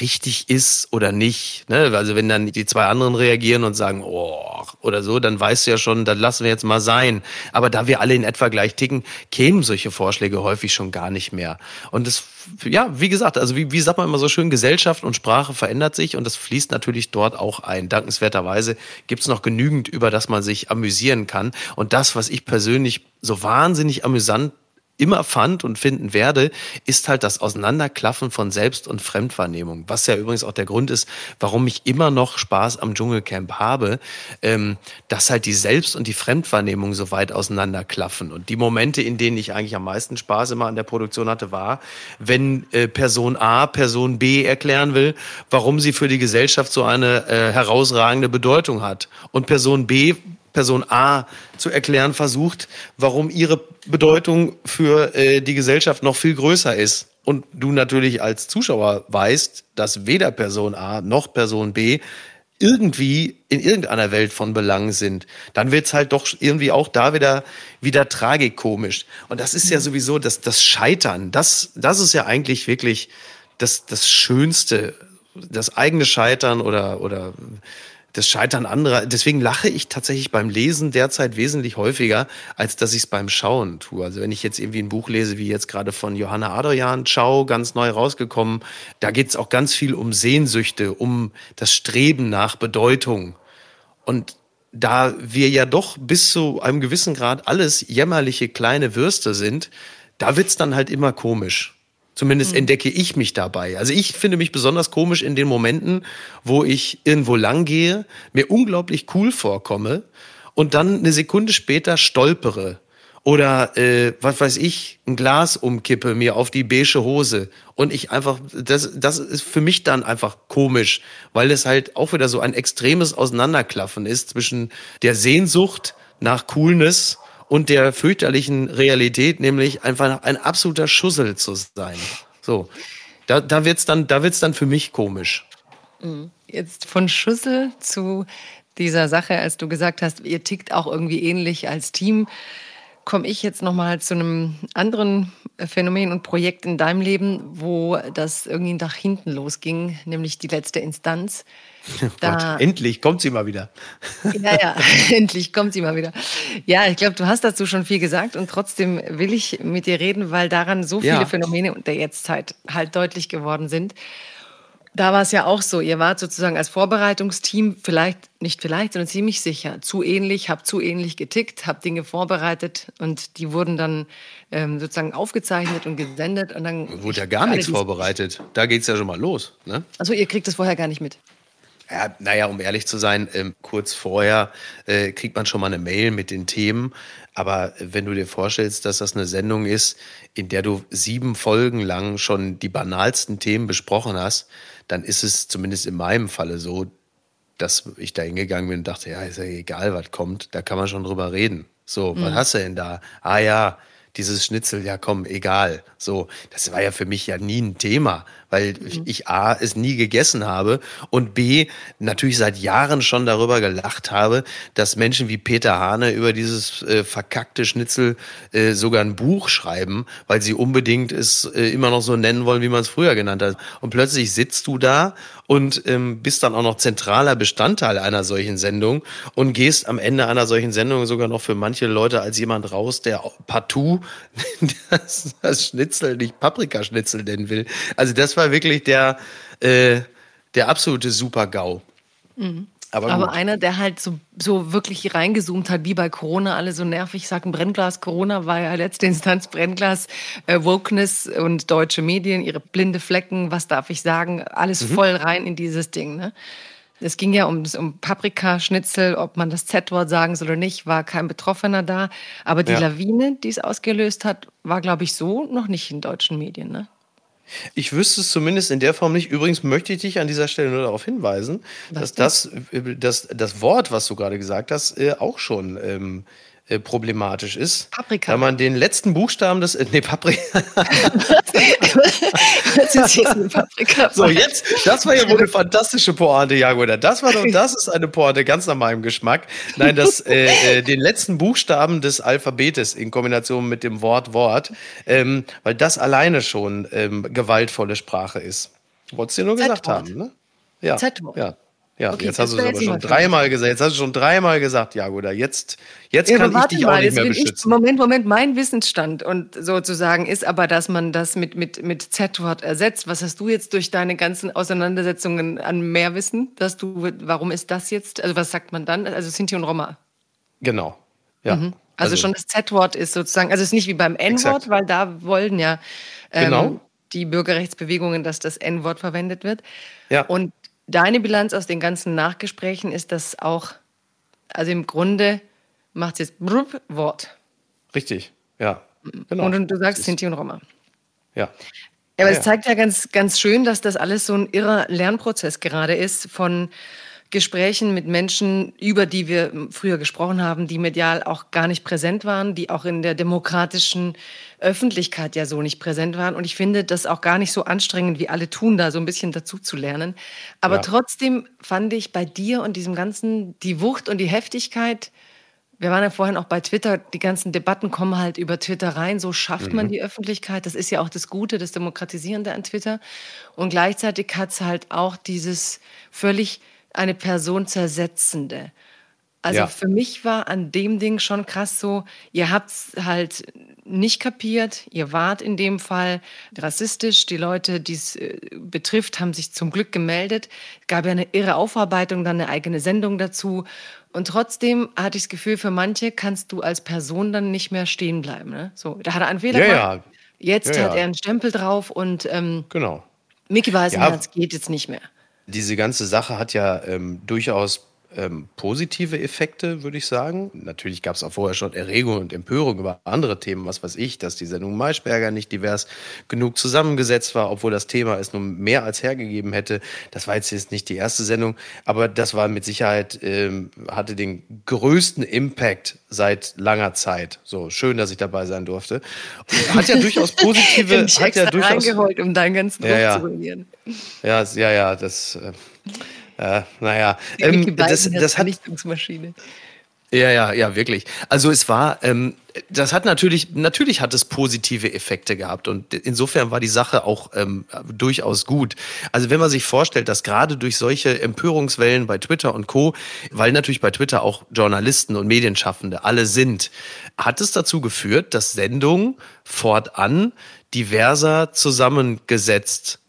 richtig ist oder nicht. Ne? Also wenn dann die zwei anderen reagieren und sagen, oh, oder so, dann weißt du ja schon, dann lassen wir jetzt mal sein. Aber da wir alle in etwa gleich ticken, kämen solche Vorschläge häufig schon gar nicht mehr. Und das, ja, wie gesagt, also wie, wie sagt man immer so schön, Gesellschaft und Sprache verändert sich und das fließt natürlich dort auch ein. Dankenswerterweise gibt es noch genügend, über das man sich amüsieren kann. Und das, was ich persönlich so wahnsinnig amüsant immer fand und finden werde, ist halt das Auseinanderklaffen von Selbst- und Fremdwahrnehmung. Was ja übrigens auch der Grund ist, warum ich immer noch Spaß am Dschungelcamp habe, ähm, dass halt die Selbst- und die Fremdwahrnehmung so weit auseinanderklaffen. Und die Momente, in denen ich eigentlich am meisten Spaß immer an der Produktion hatte, war, wenn äh, Person A Person B erklären will, warum sie für die Gesellschaft so eine äh, herausragende Bedeutung hat. Und Person B Person A zu erklären versucht, warum ihre Bedeutung für äh, die Gesellschaft noch viel größer ist. Und du natürlich als Zuschauer weißt, dass weder Person A noch Person B irgendwie in irgendeiner Welt von Belang sind, dann wird's halt doch irgendwie auch da wieder, wieder tragikomisch. Und das ist ja mhm. sowieso das, das Scheitern. Das, das ist ja eigentlich wirklich das, das Schönste. Das eigene Scheitern oder, oder das Scheitern anderer. Deswegen lache ich tatsächlich beim Lesen derzeit wesentlich häufiger, als dass ich es beim Schauen tue. Also wenn ich jetzt irgendwie ein Buch lese, wie jetzt gerade von Johanna Adrian, Ciao, ganz neu rausgekommen, da geht es auch ganz viel um Sehnsüchte, um das Streben nach Bedeutung. Und da wir ja doch bis zu einem gewissen Grad alles jämmerliche kleine Würste sind, da wird's dann halt immer komisch. Zumindest mhm. entdecke ich mich dabei. Also ich finde mich besonders komisch in den Momenten, wo ich irgendwo lang gehe, mir unglaublich cool vorkomme und dann eine Sekunde später stolpere oder äh, was weiß ich, ein Glas umkippe mir auf die beige Hose und ich einfach, das, das ist für mich dann einfach komisch, weil es halt auch wieder so ein extremes Auseinanderklaffen ist zwischen der Sehnsucht nach Coolness und der fürchterlichen Realität, nämlich einfach ein absoluter Schussel zu sein. So, da, da wird's dann, da dann für mich komisch. Mhm. Jetzt von Schussel zu dieser Sache, als du gesagt hast, ihr tickt auch irgendwie ähnlich als Team komme ich jetzt nochmal zu einem anderen Phänomen und Projekt in deinem Leben, wo das irgendwie nach hinten losging, nämlich die letzte Instanz. <laughs> Gott, endlich kommt sie mal wieder. <laughs> Ja, ja, <laughs> endlich kommt sie mal wieder. Ja, ich glaube, du hast dazu schon viel gesagt und trotzdem will ich mit dir reden, weil daran so viele ja. Phänomene der Jetztzeit halt deutlich geworden sind. Da war es ja auch so, ihr wart sozusagen als Vorbereitungsteam vielleicht, nicht vielleicht, sondern ziemlich sicher, zu ähnlich, habt zu ähnlich getickt, habt Dinge vorbereitet und die wurden dann ähm, sozusagen aufgezeichnet und gesendet. Und dann wurde ja gar nichts vorbereitet. Da geht es ja schon mal los. Ne? Also ihr kriegt das vorher gar nicht mit. Ja, naja, um ehrlich zu sein, ähm, kurz vorher äh, kriegt man schon mal eine Mail mit den Themen. Aber wenn du dir vorstellst, dass das eine Sendung ist, in der du sieben Folgen lang schon die banalsten Themen besprochen hast, dann ist es zumindest in meinem Falle so, dass ich da hingegangen bin und dachte, ja, ist ja egal, was kommt, da kann man schon drüber reden. So, mhm. was hast du denn da? Ah ja, dieses Schnitzel, ja komm, egal. So, das war ja für mich ja nie ein Thema, weil mhm. ich A, es nie gegessen habe und B, natürlich seit Jahren schon darüber gelacht habe, dass Menschen wie Peter Hane über dieses äh, verkackte Schnitzel äh, sogar ein Buch schreiben, weil sie unbedingt es äh, immer noch so nennen wollen, wie man es früher genannt hat. Und plötzlich sitzt du da und ähm, bist dann auch noch zentraler Bestandteil einer solchen Sendung und gehst am Ende einer solchen Sendung sogar noch für manche Leute als jemand raus, der partout <laughs> das, das Schnitzel nicht Paprikaschnitzel nennen will. Also das war wirklich der, äh, der absolute Super-GAU. Mhm. Aber, Aber einer, der halt so, so wirklich reingezoomt hat, wie bei Corona, alle so nervig sagen, Brennglas, Corona war ja letzte Instanz Brennglas, äh, Wokeness und deutsche Medien, ihre blinde Flecken, was darf ich sagen, alles mhm. voll rein in dieses Ding. Ne? Es ging ja um, um Paprikaschnitzel, ob man das Z-Wort sagen soll oder nicht, war kein Betroffener da. Aber die ja. Lawine, die es ausgelöst hat, war, glaube ich, so noch nicht in deutschen Medien. Ne? Ich wüsste es zumindest in der Form nicht. Übrigens möchte ich dich an dieser Stelle nur darauf hinweisen, was dass das, das, das Wort, was du gerade gesagt hast, äh, auch schon ähm, äh, problematisch ist. Paprika. Wenn man den letzten Buchstaben des. Äh, nee, Paprika. <laughs> Was <laughs> ist jetzt eine Paprika? So, jetzt, das war ja wohl eine fantastische Pointe, Jagoda. Das war doch, das ist eine Pointe ganz nach meinem Geschmack. Nein, das, äh, äh, den letzten Buchstaben des Alphabetes in Kombination mit dem Wort Wort, ähm, weil das alleine schon ähm, gewaltvolle Sprache ist. Wolltest du nur gesagt haben, ne? Ja. Z-Wort. Ja. Ja, okay, jetzt hast du es aber schon dreimal gesagt. Jetzt hast du schon dreimal gesagt, Jagoda. Jetzt, jetzt ja, kann ich dich mal, auch nicht mehr beschützen. Ich, Moment, Moment, mein Wissensstand und sozusagen ist aber, dass man das mit, mit, mit Z-Wort ersetzt. Was hast du jetzt durch deine ganzen Auseinandersetzungen an mehr Wissen, dass du, warum ist das jetzt, also was sagt man dann? Also Sinti und Roma. Genau, ja. Mhm. Also, also, schon das Z-Wort ist sozusagen, also es ist nicht wie beim N-Wort, weil da wollen ja ähm, genau. die Bürgerrechtsbewegungen, dass das N-Wort verwendet wird. Ja. Und deine Bilanz aus den ganzen Nachgesprächen ist das auch, also im Grunde macht es jetzt Brup Wort. Richtig, ja. Genau. Und du sagst Sinti und Roma. Ja. Aber es ja. zeigt ja ganz, ganz schön, dass das alles so ein irrer Lernprozess gerade ist von Gesprächen mit Menschen, über die wir früher gesprochen haben, die medial auch gar nicht präsent waren, die auch in der demokratischen Öffentlichkeit ja so nicht präsent waren. Und ich finde das auch gar nicht so anstrengend, wie alle tun, da so ein bisschen dazu zu lernen. Aber ja. trotzdem fand ich bei dir und diesem Ganzen die Wucht und die Heftigkeit. Wir waren ja vorhin auch bei Twitter, die ganzen Debatten kommen halt über Twitter rein. So schafft mhm. man die Öffentlichkeit. Das ist ja auch das Gute, das Demokratisierende an Twitter. Und gleichzeitig hat es halt auch dieses völlig eine Person zersetzende. Also ja. für mich war an dem Ding schon krass so, ihr habt es halt nicht kapiert, ihr wart in dem Fall rassistisch, die Leute, die es äh, betrifft, haben sich zum Glück gemeldet, es gab ja eine irre Aufarbeitung, dann eine eigene Sendung dazu und trotzdem hatte ich das Gefühl, für manche kannst du als Person dann nicht mehr stehen bleiben. Ne? So, da hat er einen Fehler ja, gemacht. Ja Jetzt hat er einen Stempel drauf und ähm, genau. Mickey Weißenherz ja, geht jetzt nicht mehr. Diese ganze Sache hat ja ähm, durchaus ähm, positive Effekte, würde ich sagen. Natürlich gab es auch vorher schon Erregung und Empörung über andere Themen, was weiß ich, dass die Sendung Maischberger nicht divers genug zusammengesetzt war, obwohl das Thema es nun mehr als hergegeben hätte. Das war jetzt nicht die erste Sendung, aber das war mit Sicherheit, ähm, hatte den größten Impact seit langer Zeit. So schön, dass ich dabei sein durfte. Hat ja durchaus <laughs> positive. ich hat ja durchaus eingeholt, um deinen ganzen Druck ja, ja. zu ruinieren. Ja, ja, ja, das. Äh, äh, naja, ähm, das, das hat. Ja, ja, ja, wirklich. Also es war, ähm, das hat natürlich, natürlich hat es positive Effekte gehabt und insofern war die Sache auch ähm, durchaus gut. Also wenn man sich vorstellt, dass gerade durch solche Empörungswellen bei Twitter und Co., weil natürlich bei Twitter auch Journalisten und Medienschaffende alle sind, hat es dazu geführt, dass Sendungen fortan diverser zusammengesetzt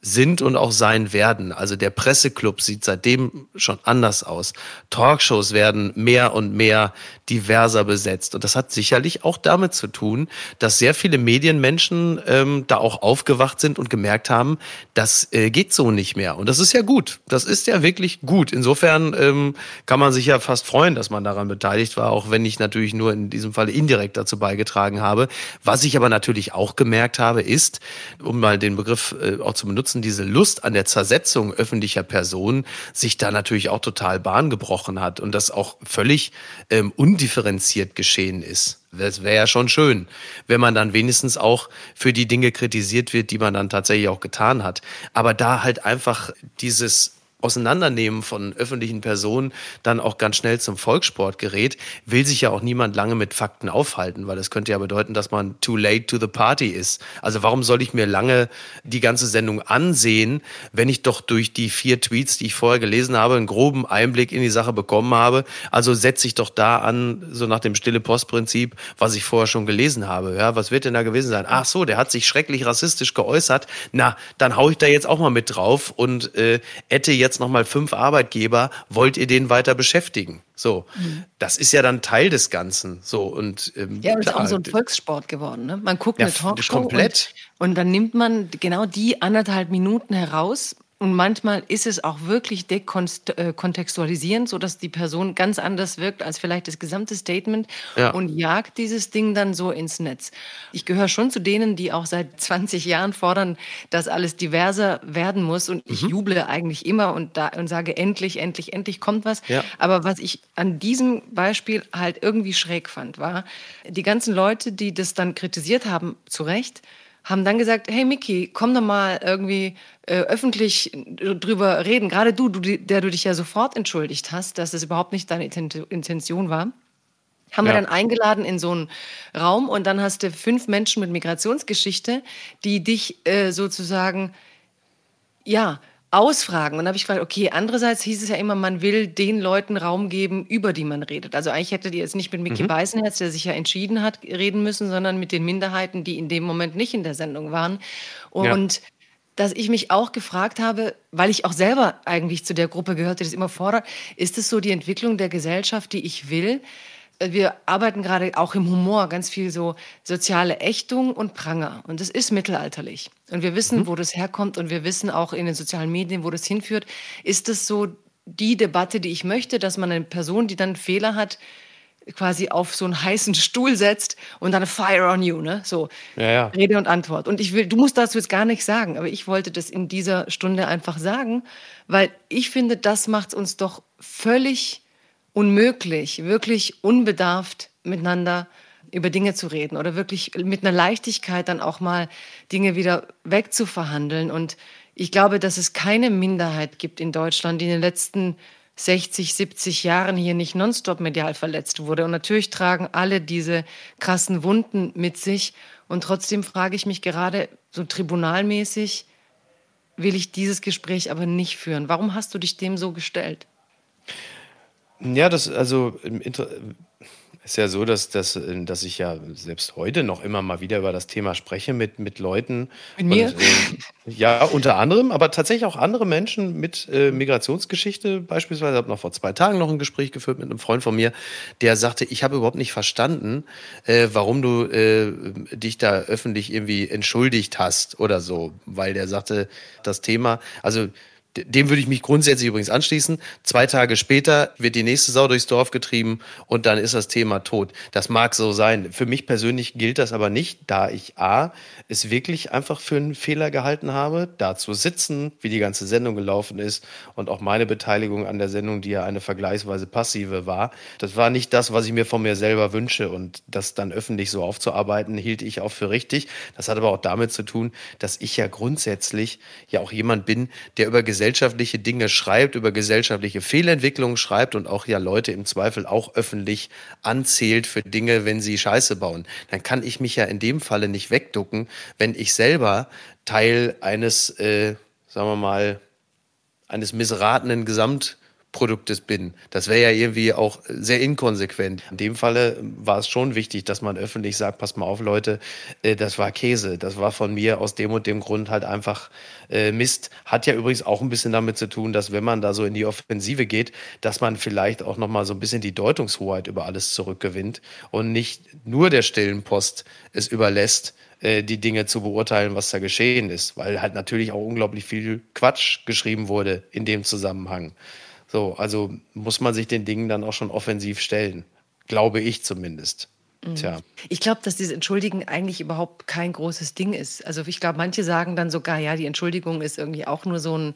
sind und auch sein werden. Also der Presseclub sieht seitdem schon anders aus. Talkshows werden mehr und mehr diverser besetzt. Und das hat sicherlich auch damit zu tun, dass sehr viele Medienmenschen ähm, da auch aufgewacht sind und gemerkt haben, das äh, geht so nicht mehr. Und das ist ja gut. Das ist ja wirklich gut. Insofern ähm, kann man sich ja fast freuen, dass man daran beteiligt war, auch wenn ich natürlich nur in diesem Fall indirekt dazu beigetragen habe. Was ich aber natürlich auch gemerkt habe, ist, um mal den Begriff äh, auch zu benutzen, nutzen, diese Lust an der Zersetzung öffentlicher Personen sich da natürlich auch total Bahn gebrochen hat und das auch völlig ähm, undifferenziert geschehen ist. Das wäre ja schon schön, wenn man dann wenigstens auch für die Dinge kritisiert wird, die man dann tatsächlich auch getan hat. Aber da halt einfach dieses Auseinandernehmen von öffentlichen Personen dann auch ganz schnell zum Volkssport gerät, will sich ja auch niemand lange mit Fakten aufhalten, weil das könnte ja bedeuten, dass man too late to the party ist. Also warum soll ich mir lange die ganze Sendung ansehen, wenn ich doch durch die vier Tweets, die ich vorher gelesen habe, einen groben Einblick in die Sache bekommen habe? Also setze ich doch da an, so nach dem stille Postprinzip, was ich vorher schon gelesen habe. Ja, was wird denn da gewesen sein? Ach so, der hat sich schrecklich rassistisch geäußert. Na, dann hau ich da jetzt auch mal mit drauf und äh, hätte jetzt jetzt nochmal fünf Arbeitgeber, wollt ihr den weiter beschäftigen? So, mhm. das ist ja dann Teil des Ganzen. So und ähm, ja, klar, ist auch so ein Volkssport geworden. Ne? Man guckt ja, eine Talkshow komplett. Und, und dann nimmt man genau die anderthalb Minuten heraus und manchmal ist es auch wirklich dekontextualisierend, so dass die Person ganz anders wirkt als vielleicht das gesamte Statement ja. und jagt dieses Ding dann so ins Netz. Ich gehöre schon zu denen, die auch seit 20 Jahren fordern, dass alles diverser werden muss und ich mhm. juble eigentlich immer und, da, und sage endlich, endlich, endlich kommt was. Ja. Aber was ich an diesem Beispiel halt irgendwie schräg fand, war, die ganzen Leute, die das dann kritisiert haben, zu Recht, haben dann gesagt, hey Miki, komm doch mal irgendwie äh, öffentlich drüber reden. Gerade du, du, der du dich ja sofort entschuldigt hast, dass es überhaupt nicht deine Intention war. Haben ja. wir dann eingeladen in so einen Raum und dann hast du fünf Menschen mit Migrationsgeschichte, die dich äh, sozusagen, ja, ausfragen. Und dann habe ich gefragt, okay, andererseits hieß es ja immer, man will den Leuten Raum geben, über die man redet. Also eigentlich hättet ihr jetzt nicht mit Mickey mhm. Beißenherz, der sich ja entschieden hat, reden müssen, sondern mit den Minderheiten, die in dem Moment nicht in der Sendung waren. Und ja. dass ich mich auch gefragt habe, weil ich auch selber eigentlich zu der Gruppe gehörte, die das immer fordert, ist es so die Entwicklung der Gesellschaft, die ich will? Wir arbeiten gerade auch im Humor ganz viel so soziale Ächtung und Pranger. Und das ist mittelalterlich. Und wir wissen, mhm. wo das herkommt und wir wissen auch in den sozialen Medien, wo das hinführt. Ist das so die Debatte, die ich möchte, dass man eine Person, die dann Fehler hat, quasi auf so einen heißen Stuhl setzt und dann fire on you, ne? So ja, ja. Rede und Antwort. Und ich will, du musst dazu jetzt gar nichts sagen, aber ich wollte das in dieser Stunde einfach sagen, weil ich finde, das macht uns doch völlig unmöglich, wirklich unbedarft miteinander über Dinge zu reden oder wirklich mit einer Leichtigkeit dann auch mal Dinge wieder wegzuverhandeln. Und ich glaube, dass es keine Minderheit gibt in Deutschland, die in den letzten 60, 70 Jahren hier nicht nonstop medial verletzt wurde. Und natürlich tragen alle diese krassen Wunden mit sich. Und trotzdem frage ich mich gerade so tribunalmäßig, will ich dieses Gespräch aber nicht führen. Warum hast du dich dem so gestellt? Ja, das, also, ist ja so, dass, dass, dass ich ja selbst heute noch immer mal wieder über das Thema spreche mit, mit Leuten. Mit mir? Und, äh, ja, unter anderem, aber tatsächlich auch andere Menschen mit äh, Migrationsgeschichte. Beispielsweise habe noch vor zwei Tagen noch ein Gespräch geführt mit einem Freund von mir, der sagte, ich habe überhaupt nicht verstanden, äh, warum du äh, dich da öffentlich irgendwie entschuldigt hast oder so. Weil der sagte, das Thema, also dem würde ich mich grundsätzlich übrigens anschließen. Zwei Tage später wird die nächste Sau durchs Dorf getrieben und dann ist das Thema tot. Das mag so sein. Für mich persönlich gilt das aber nicht, da ich A, es wirklich einfach für einen Fehler gehalten habe, da zu sitzen, wie die ganze Sendung gelaufen ist und auch meine Beteiligung an der Sendung, die ja eine vergleichsweise passive war. Das war nicht das, was ich mir von mir selber wünsche und das dann öffentlich so aufzuarbeiten, hielt ich auch für richtig. Das hat aber auch damit zu tun, dass ich ja grundsätzlich ja auch jemand bin, der über Gesellschaft gesellschaftliche Dinge schreibt, über gesellschaftliche Fehlentwicklungen schreibt und auch ja Leute im Zweifel auch öffentlich anzählt für Dinge, wenn sie Scheiße bauen, dann kann ich mich ja in dem Falle nicht wegducken, wenn ich selber Teil eines, äh, sagen wir mal, eines missratenen Gesamt Produktes bin. Das wäre ja irgendwie auch sehr inkonsequent. In dem Falle war es schon wichtig, dass man öffentlich sagt, pass mal auf, Leute, äh, das war Käse. Das war von mir aus dem und dem Grund halt einfach äh, Mist. Hat ja übrigens auch ein bisschen damit zu tun, dass wenn man da so in die Offensive geht, dass man vielleicht auch nochmal so ein bisschen die Deutungshoheit über alles zurückgewinnt und nicht nur der stillen Post es überlässt, äh, die Dinge zu beurteilen, was da geschehen ist, weil halt natürlich auch unglaublich viel Quatsch geschrieben wurde in dem Zusammenhang. So, also muss man sich den Dingen dann auch schon offensiv stellen. Glaube ich zumindest. Mhm. Tja. Ich glaube, dass dieses Entschuldigen eigentlich überhaupt kein großes Ding ist. Also ich glaube, manche sagen dann sogar, ja, die Entschuldigung ist irgendwie auch nur so ein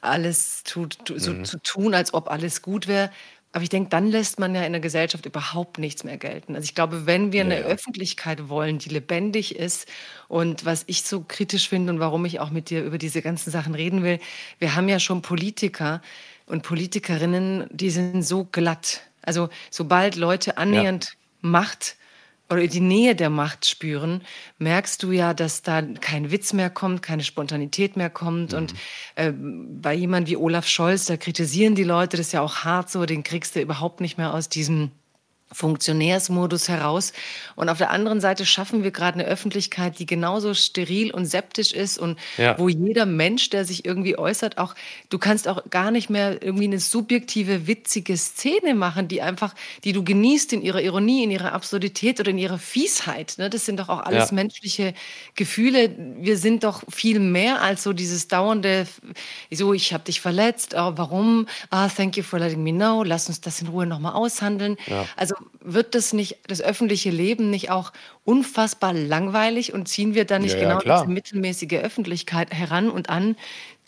alles tut, so mhm. zu tun, als ob alles gut wäre. Aber ich denke, dann lässt man ja in der Gesellschaft überhaupt nichts mehr gelten. Also ich glaube, wenn wir eine ja. Öffentlichkeit wollen, die lebendig ist und was ich so kritisch finde und warum ich auch mit dir über diese ganzen Sachen reden will, wir haben ja schon Politiker, und Politikerinnen, die sind so glatt. Also sobald Leute annähernd ja. Macht oder die Nähe der Macht spüren, merkst du ja, dass da kein Witz mehr kommt, keine Spontanität mehr kommt. Mhm. Und äh, bei jemand wie Olaf Scholz, da kritisieren die Leute, das ja auch hart so, den kriegst du überhaupt nicht mehr aus diesem Funktionärsmodus heraus. Und auf der anderen Seite schaffen wir gerade eine Öffentlichkeit, die genauso steril und septisch ist und ja. wo jeder Mensch, der sich irgendwie äußert, auch, du kannst auch gar nicht mehr irgendwie eine subjektive, witzige Szene machen, die einfach, die du genießt in ihrer Ironie, in ihrer Absurdität oder in ihrer Fiesheit. Ne? Das sind doch auch alles ja. menschliche Gefühle. Wir sind doch viel mehr als so dieses dauernde, so, ich habe dich verletzt, oh, warum? Ah, thank you for letting me know, lass uns das in Ruhe nochmal aushandeln. Ja. Also wird das nicht, das öffentliche Leben nicht auch unfassbar langweilig und ziehen wir dann nicht ja, genau ja, diese mittelmäßige Öffentlichkeit heran und an,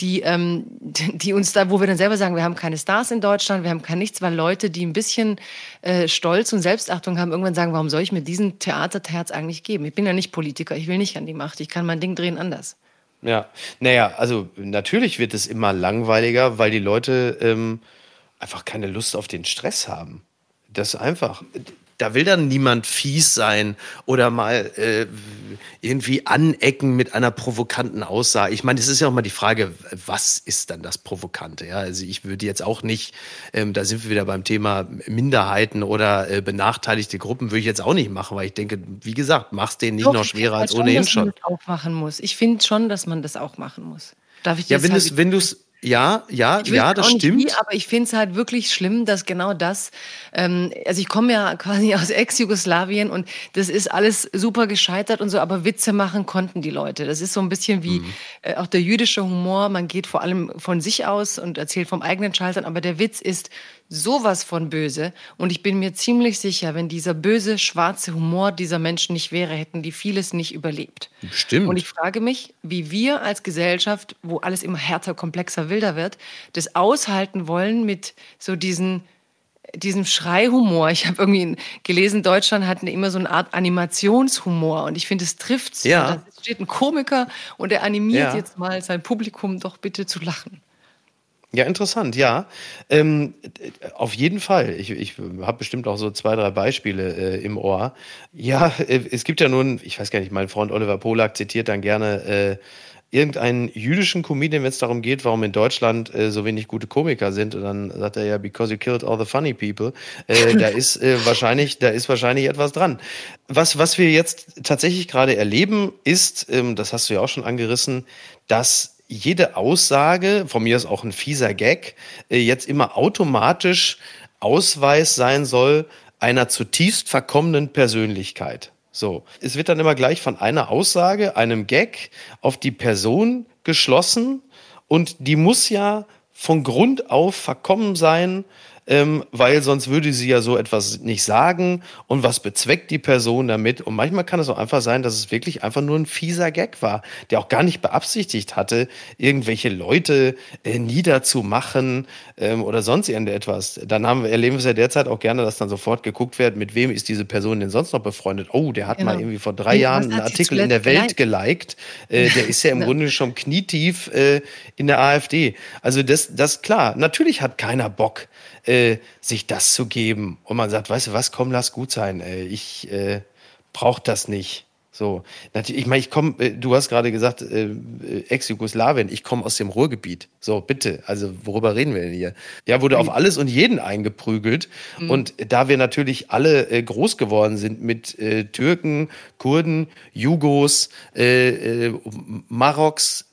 die, ähm, die uns da, wo wir dann selber sagen, wir haben keine Stars in Deutschland, wir haben kein nichts, weil Leute, die ein bisschen äh, Stolz und Selbstachtung haben, irgendwann sagen, warum soll ich mir diesen Theaterterz eigentlich geben? Ich bin ja nicht Politiker, ich will nicht an die Macht, ich kann mein Ding drehen anders. Ja, naja, also natürlich wird es immer langweiliger, weil die Leute ähm, einfach keine Lust auf den Stress haben. Das ist einfach. Da will dann niemand fies sein oder mal äh, irgendwie anecken mit einer provokanten Aussage. Ich meine, es ist ja auch mal die Frage, was ist dann das Provokante? Ja, also ich würde jetzt auch nicht, ähm, da sind wir wieder beim Thema Minderheiten oder äh, benachteiligte Gruppen, würde ich jetzt auch nicht machen, weil ich denke, wie gesagt, mach's denen nicht Doch, noch schwerer als ohnehin schon. Ich finde, dass man das auch machen muss. Ich finde schon, dass man das auch machen muss. Darf ich ja, wenn du wenn du's ja, ja, ja, das stimmt. Wie, aber ich finde es halt wirklich schlimm, dass genau das, ähm, also ich komme ja <laughs> quasi aus Ex-Jugoslawien und das ist alles super gescheitert und so, aber Witze machen konnten die Leute. Das ist so ein bisschen wie mhm. äh, auch der jüdische Humor. Man geht vor allem von sich aus und erzählt vom eigenen Scheitern, aber der Witz ist sowas von böse. Und ich bin mir ziemlich sicher, wenn dieser böse, schwarze Humor dieser Menschen nicht wäre, hätten die vieles nicht überlebt. Stimmt. Und ich frage mich, wie wir als Gesellschaft, wo alles immer härter, komplexer, wilder wird, das aushalten wollen mit so diesen diesem Schreihumor. Ich habe irgendwie gelesen, Deutschland hat immer so eine Art Animationshumor und ich finde, es trifft Ja. Da steht ein Komiker und er animiert ja. jetzt mal sein Publikum doch bitte zu lachen. Ja, interessant, ja. Ähm, auf jeden Fall. Ich, ich habe bestimmt auch so zwei, drei Beispiele äh, im Ohr. Ja, äh, es gibt ja nun, ich weiß gar nicht, mein Freund Oliver Polak zitiert dann gerne äh, irgendeinen jüdischen Comedian, wenn es darum geht, warum in Deutschland äh, so wenig gute Komiker sind. Und dann sagt er ja, because you killed all the funny people. Äh, <laughs> da ist äh, wahrscheinlich, da ist wahrscheinlich etwas dran. Was, was wir jetzt tatsächlich gerade erleben, ist, ähm, das hast du ja auch schon angerissen, dass jede Aussage, von mir ist auch ein fieser Gag, äh, jetzt immer automatisch Ausweis sein soll einer zutiefst verkommenen Persönlichkeit. So. Es wird dann immer gleich von einer Aussage, einem Gag auf die Person geschlossen und die muss ja von Grund auf verkommen sein, ähm, weil sonst würde sie ja so etwas nicht sagen und was bezweckt die Person damit. Und manchmal kann es auch einfach sein, dass es wirklich einfach nur ein fieser Gag war, der auch gar nicht beabsichtigt hatte, irgendwelche Leute äh, niederzumachen ähm, oder sonst irgendetwas. Dann haben wir, erleben wir es ja derzeit auch gerne, dass dann sofort geguckt wird, mit wem ist diese Person denn sonst noch befreundet. Oh, der hat genau. mal irgendwie vor drei Jahren einen Artikel in der Welt geliked. Äh, der ist ja im <laughs> Grunde schon knietief äh, in der AfD. Also das, das klar, natürlich hat keiner Bock, äh, sich das zu geben. Und man sagt, weißt du was, komm, lass gut sein. Ey. Ich äh, brauche das nicht. So, natürlich, ich meine, ich komme, äh, du hast gerade gesagt, äh, Ex-Jugoslawien, ich komme aus dem Ruhrgebiet. So, bitte, also worüber reden wir denn hier? Ja, wurde auf alles und jeden eingeprügelt. Mhm. Und da wir natürlich alle äh, groß geworden sind mit äh, Türken, Kurden, Jugos, äh, äh, Maroks,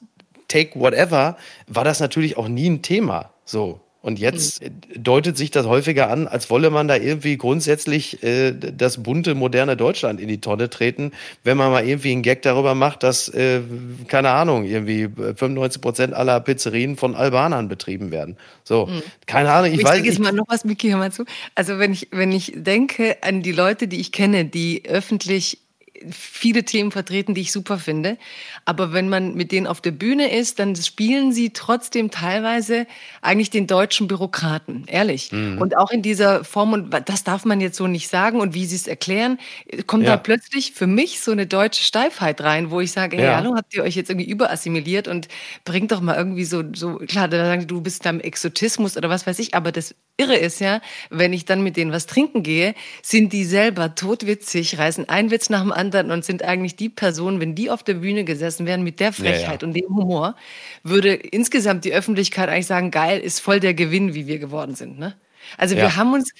take whatever, war das natürlich auch nie ein Thema. So, und jetzt mhm. deutet sich das häufiger an, als wolle man da irgendwie grundsätzlich äh, das bunte, moderne Deutschland in die Tonne treten, wenn man mal irgendwie einen Gag darüber macht, dass, äh, keine Ahnung, irgendwie 95 Prozent aller Pizzerien von Albanern betrieben werden. So, mhm. keine Ahnung, ich, ich weiß nicht. Ich mal noch was, Miki, hör mal zu. Also wenn ich, wenn ich denke an die Leute, die ich kenne, die öffentlich viele Themen vertreten, die ich super finde. Aber wenn man mit denen auf der Bühne ist, dann spielen sie trotzdem teilweise eigentlich den deutschen Bürokraten, ehrlich. Mhm. Und auch in dieser Form, und das darf man jetzt so nicht sagen, und wie sie es erklären, kommt ja. da plötzlich für mich so eine deutsche Steifheit rein, wo ich sage, hey, ja. hallo, habt ihr euch jetzt irgendwie überassimiliert und bringt doch mal irgendwie so, so klar, da sagen du bist am Exotismus oder was weiß ich, aber das Irre ist ja, wenn ich dann mit denen was trinken gehe, sind die selber totwitzig, reißen einen Witz nach dem anderen anderen und sind eigentlich die Personen, wenn die auf der Bühne gesessen wären mit der Frechheit ja, ja. und dem Humor, würde insgesamt die Öffentlichkeit eigentlich sagen, geil, ist voll der Gewinn, wie wir geworden sind. Ne? Also ja. wir haben uns,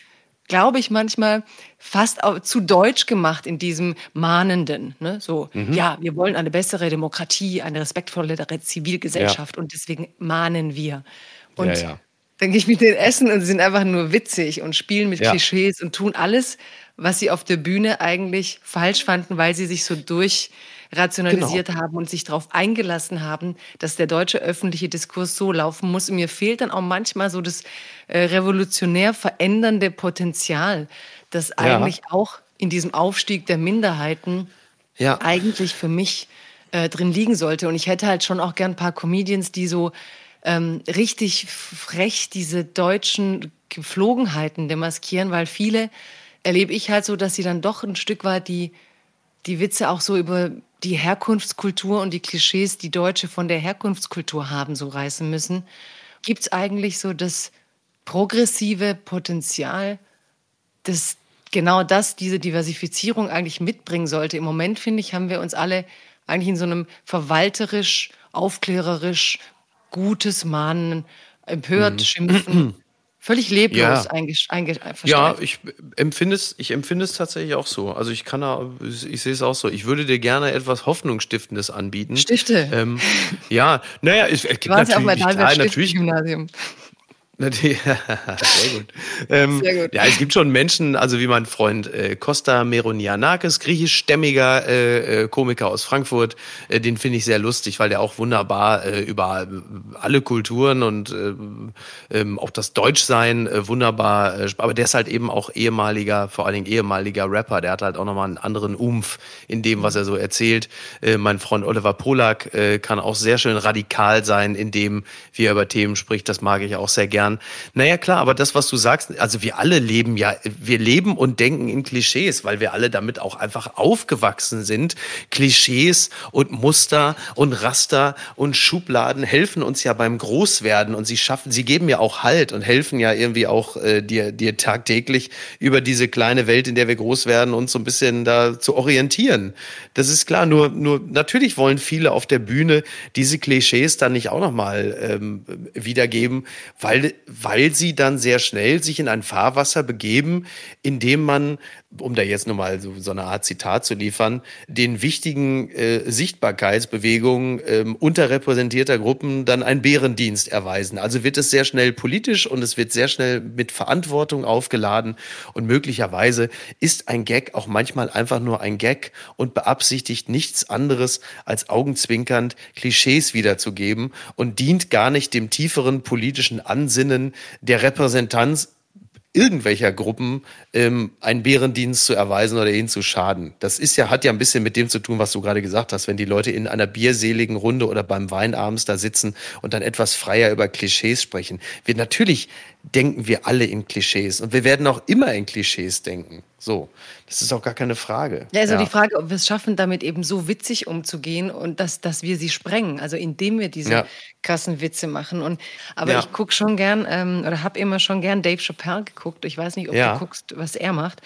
glaube ich, manchmal fast zu deutsch gemacht in diesem Mahnenden. Ne? So, mhm. ja, wir wollen eine bessere Demokratie, eine respektvollere Zivilgesellschaft und deswegen mahnen wir. Und dann gehe ich mit denen essen und sie sind einfach nur witzig und spielen mit Klischees und tun alles, was sie auf der Bühne eigentlich falsch fanden, weil sie sich so durchrationalisiert genau. haben und sich darauf eingelassen haben, dass der deutsche öffentliche Diskurs so laufen muss. Und mir fehlt dann auch manchmal so das äh, revolutionär verändernde Potenzial, das ja. eigentlich auch in diesem Aufstieg der Minderheiten ja. eigentlich für mich äh, drin liegen sollte. Und ich hätte halt schon auch gern ein paar Comedians, die so ähm, richtig frech diese deutschen Geflogenheiten demaskieren, weil viele erlebe ich halt so, dass sie dann doch ein Stück weit die, die Witze auch so über die Herkunftskultur und die Klischees, die Deutsche von der Herkunftskultur haben, so reißen müssen. Gibt es eigentlich so das progressive Potenzial, das genau das, diese Diversifizierung eigentlich mitbringen sollte? Im Moment, finde ich, haben wir uns alle eigentlich in so einem verwalterisch, aufklärerisch, gutes Mahnen, empört, mhm. schimpfen, völlig leblos ja. eingesch Ja, ich empfinde es, ich empfinde es tatsächlich auch so. Also ich kann da, ich sehe es auch so. Ich würde dir gerne etwas Hoffnungsstiftendes anbieten. Stifte. Ähm, ja, naja, es, es gibt natürlich, klar, natürlich, Gymnasium. <laughs> Sehr gut. Ähm, Sehr gut. Ja, es gibt schon Menschen, also wie mein Freund äh, Costa Meronianakis, griechischstämmiger äh, äh, Komiker aus Frankfurt, äh, den finde ich sehr lustig, weil der auch wunderbar äh, über alle Kulturen und äh, ähm, auch das Deutschsein äh, wunderbar, aber der ist halt eben auch ehemaliger, vor allen Dingen ehemaliger Rapper, der hat halt auch nochmal einen anderen Umf in dem, was er so erzählt. Äh, mein Freund Oliver Polak kann auch sehr schön radikal sein in dem, wie er über Themen spricht, das mag ich auch sehr gerne kann. Naja, klar, aber das, was du sagst, also wir alle leben ja, wir leben und denken in Klischees, weil wir alle damit auch einfach aufgewachsen sind. Klischees und Muster und Raster und Schubladen helfen uns ja beim Großwerden und sie schaffen, sie geben ja auch Halt und helfen ja irgendwie auch äh, dir, dir tagtäglich über diese kleine Welt, in der wir groß werden, uns so ein bisschen da zu orientieren. Das ist klar, nur, nur natürlich wollen viele auf der Bühne diese Klischees dann nicht auch nochmal ähm, wiedergeben, weil, weil sie dann sehr schnell sich in ein Fahrwasser begeben, in dem man um da jetzt nochmal so, so eine Art Zitat zu liefern, den wichtigen äh, Sichtbarkeitsbewegungen ähm, unterrepräsentierter Gruppen dann einen Bärendienst erweisen. Also wird es sehr schnell politisch und es wird sehr schnell mit Verantwortung aufgeladen und möglicherweise ist ein Gag auch manchmal einfach nur ein Gag und beabsichtigt nichts anderes als augenzwinkernd Klischees wiederzugeben und dient gar nicht dem tieferen politischen Ansinnen der Repräsentanz irgendwelcher Gruppen ähm, einen Bärendienst zu erweisen oder ihnen zu schaden. Das ist ja, hat ja ein bisschen mit dem zu tun, was du gerade gesagt hast, wenn die Leute in einer bierseligen Runde oder beim Wein abends da sitzen und dann etwas freier über Klischees sprechen. Wir natürlich denken wir alle in Klischees und wir werden auch immer in Klischees denken. So, das ist auch gar keine Frage. Ja, also ja. die Frage, ob wir es schaffen, damit eben so witzig umzugehen und dass, dass wir sie sprengen, also indem wir diese ja. krassen Witze machen. Und, aber ja. ich gucke schon gern ähm, oder habe immer schon gern Dave Chappelle geguckt. Ich weiß nicht, ob du guckst, was er macht.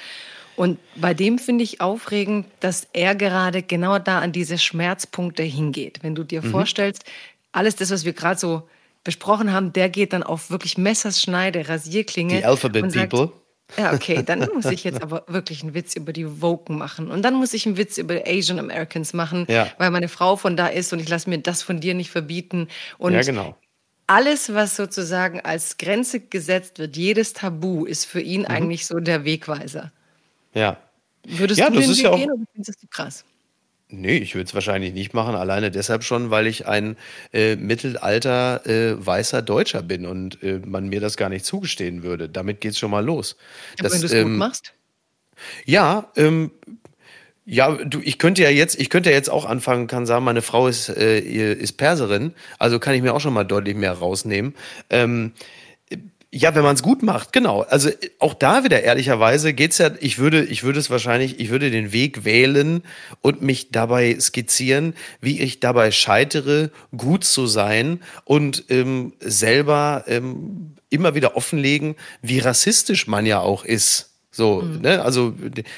Und bei dem finde ich aufregend, dass er gerade genau da an diese Schmerzpunkte hingeht. Wenn du dir mhm. vorstellst, alles das, was wir gerade so besprochen haben, der geht dann auf wirklich Messerschneide, Rasierklinge. Die Alphabet sagt, People. Ja, okay, dann <laughs> muss ich jetzt aber wirklich einen Witz über die Woken machen. Und dann muss ich einen Witz über Asian Americans machen, ja. weil meine Frau von da ist und ich lasse mir das von dir nicht verbieten. Und ja, genau. Alles, was sozusagen als Grenze gesetzt wird, jedes Tabu, ist für ihn mhm. eigentlich so der Wegweiser. Ja. Würdest ja, du das ist ja auch, gehen oder findest du krass? Nee, ich würde es wahrscheinlich nicht machen, alleine deshalb schon, weil ich ein äh, Mittelalter äh, weißer Deutscher bin und äh, man mir das gar nicht zugestehen würde. Damit geht es schon mal los. Aber wenn du es ähm, gut machst? Ja, ähm, ja, du, ich könnte ja jetzt, ich könnte ja jetzt auch anfangen, kann sagen, meine Frau ist, äh, ist Perserin, also kann ich mir auch schon mal deutlich mehr rausnehmen. Ähm, ja, wenn man es gut macht, genau. Also auch da wieder ehrlicherweise geht's ja, ich würde, ich würde es wahrscheinlich, ich würde den Weg wählen und mich dabei skizzieren, wie ich dabei scheitere, gut zu sein und ähm, selber ähm, immer wieder offenlegen, wie rassistisch man ja auch ist. So, mhm. ne? Also,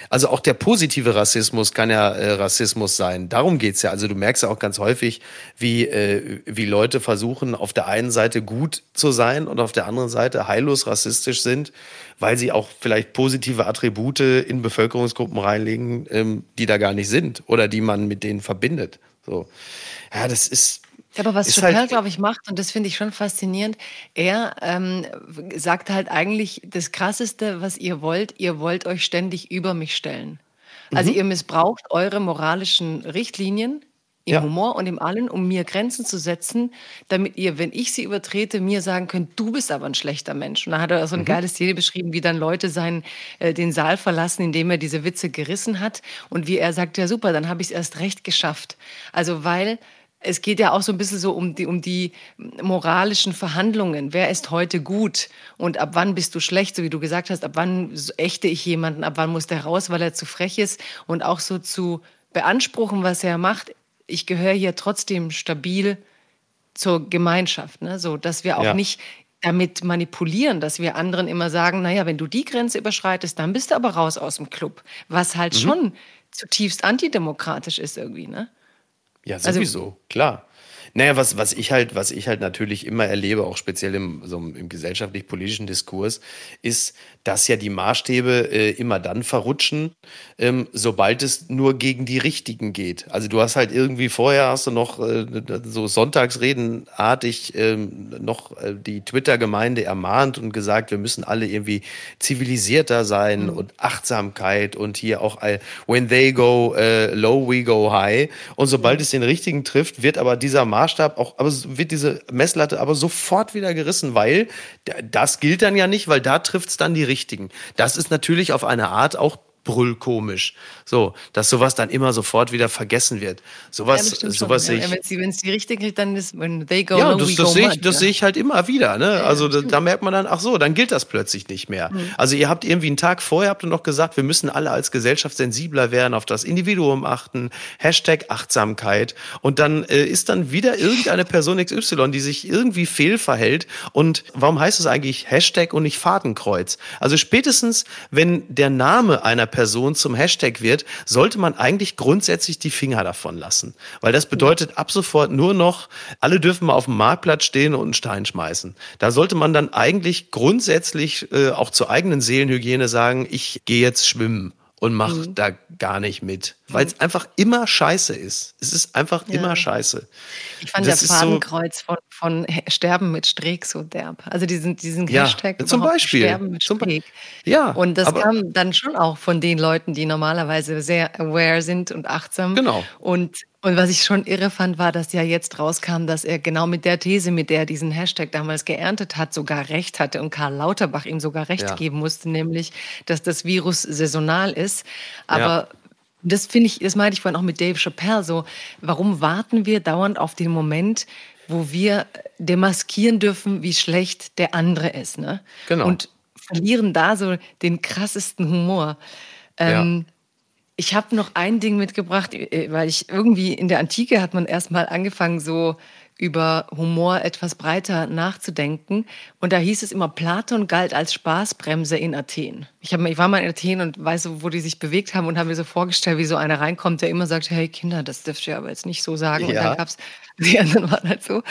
also auch der positive Rassismus kann ja äh, Rassismus sein. Darum geht's ja. Also du merkst ja auch ganz häufig, wie, äh, wie Leute versuchen, auf der einen Seite gut zu sein und auf der anderen Seite heillos rassistisch sind, weil sie auch vielleicht positive Attribute in Bevölkerungsgruppen reinlegen, ähm, die da gar nicht sind oder die man mit denen verbindet. So. Ja, das ist, aber was Chappelle, halt, glaube ich, macht, und das finde ich schon faszinierend, er ähm, sagt halt eigentlich, das Krasseste, was ihr wollt, ihr wollt euch ständig über mich stellen. Also mhm. ihr missbraucht eure moralischen Richtlinien im ja. Humor und im Allen, um mir Grenzen zu setzen, damit ihr, wenn ich sie übertrete, mir sagen könnt, du bist aber ein schlechter Mensch. Und da hat er so ein mhm. geiles Szene beschrieben, wie dann Leute seinen, äh, den Saal verlassen, indem er diese Witze gerissen hat. Und wie er sagt, ja super, dann habe ich es erst recht geschafft. Also weil es geht ja auch so ein bisschen so um die, um die moralischen Verhandlungen. Wer ist heute gut und ab wann bist du schlecht, so wie du gesagt hast, ab wann ächte ich jemanden, ab wann muss der raus, weil er zu frech ist und auch so zu beanspruchen, was er macht. Ich gehöre hier trotzdem stabil zur Gemeinschaft, ne? so dass wir auch ja. nicht damit manipulieren, dass wir anderen immer sagen, naja, wenn du die Grenze überschreitest, dann bist du aber raus aus dem Club, was halt mhm. schon zutiefst antidemokratisch ist irgendwie, ne? Ja, also sowieso, also, klar. Naja, was, was ich halt, was ich halt natürlich immer erlebe, auch speziell im, so im gesellschaftlich-politischen Diskurs, ist, dass ja die Maßstäbe äh, immer dann verrutschen, ähm, sobald es nur gegen die Richtigen geht. Also du hast halt irgendwie vorher hast du noch äh, so Sonntagsredenartig ähm, noch äh, die Twitter-Gemeinde ermahnt und gesagt, wir müssen alle irgendwie zivilisierter sein mhm. und Achtsamkeit und hier auch äh, when they go uh, low, we go high. Und sobald mhm. es den Richtigen trifft, wird aber dieser Maßstab auch, aber wird diese Messlatte aber sofort wieder gerissen, weil das gilt dann ja nicht, weil da trifft es dann die Richtigen. Das ist natürlich auf eine Art auch brüllkomisch. So, dass sowas dann immer sofort wieder vergessen wird. Sowas, ja, sowas sehe ich. Ja, wenn es die richtige kriegt, dann ist, when they go ja, das, das sehe ich, das sehe ich halt immer wieder. Ne? Also da, da, merkt man dann, ach so, dann gilt das plötzlich nicht mehr. Mhm. Also ihr habt irgendwie einen Tag vorher habt ihr noch gesagt, wir müssen alle als Gesellschaft sensibler werden, auf das Individuum achten, Hashtag Achtsamkeit. Und dann äh, ist dann wieder irgendeine Person XY, die sich irgendwie fehlverhält. Und warum heißt es eigentlich Hashtag und nicht Fadenkreuz? Also spätestens, wenn der Name einer Person zum Hashtag wird, sollte man eigentlich grundsätzlich die Finger davon lassen. Weil das bedeutet ab sofort nur noch, alle dürfen mal auf dem Marktplatz stehen und einen Stein schmeißen. Da sollte man dann eigentlich grundsätzlich äh, auch zur eigenen Seelenhygiene sagen, ich gehe jetzt schwimmen und mach mhm. da gar nicht mit, weil es mhm. einfach immer scheiße ist. Es ist einfach ja. immer scheiße. Ich fand das der Fadenkreuz so von, von Sterben mit Streeck so derb. Also diesen, diesen ja, Hashtag zum Beispiel. Sterben mit Streeck. Ja, und das kam dann schon auch von den Leuten, die normalerweise sehr aware sind und achtsam. Genau. Und und was ich schon irre fand, war, dass ja jetzt rauskam, dass er genau mit der These, mit der er diesen Hashtag damals geerntet hat, sogar recht hatte und Karl Lauterbach ihm sogar recht ja. geben musste, nämlich, dass das Virus saisonal ist. Aber ja. das finde ich, das meinte ich vorhin auch mit Dave Chappelle so, warum warten wir dauernd auf den Moment, wo wir demaskieren dürfen, wie schlecht der andere ist, ne? Genau. Und verlieren da so den krassesten Humor. Ähm, ja. Ich habe noch ein Ding mitgebracht, äh, weil ich irgendwie in der Antike hat man erstmal angefangen, so über Humor etwas breiter nachzudenken. Und da hieß es immer, Platon galt als Spaßbremse in Athen. Ich, hab, ich war mal in Athen und weiß, wo die sich bewegt haben und habe mir so vorgestellt, wie so einer reinkommt, der immer sagt, hey Kinder, das dürft ihr aber jetzt nicht so sagen. Ja. Und dann gab es <laughs> die anderen waren halt so.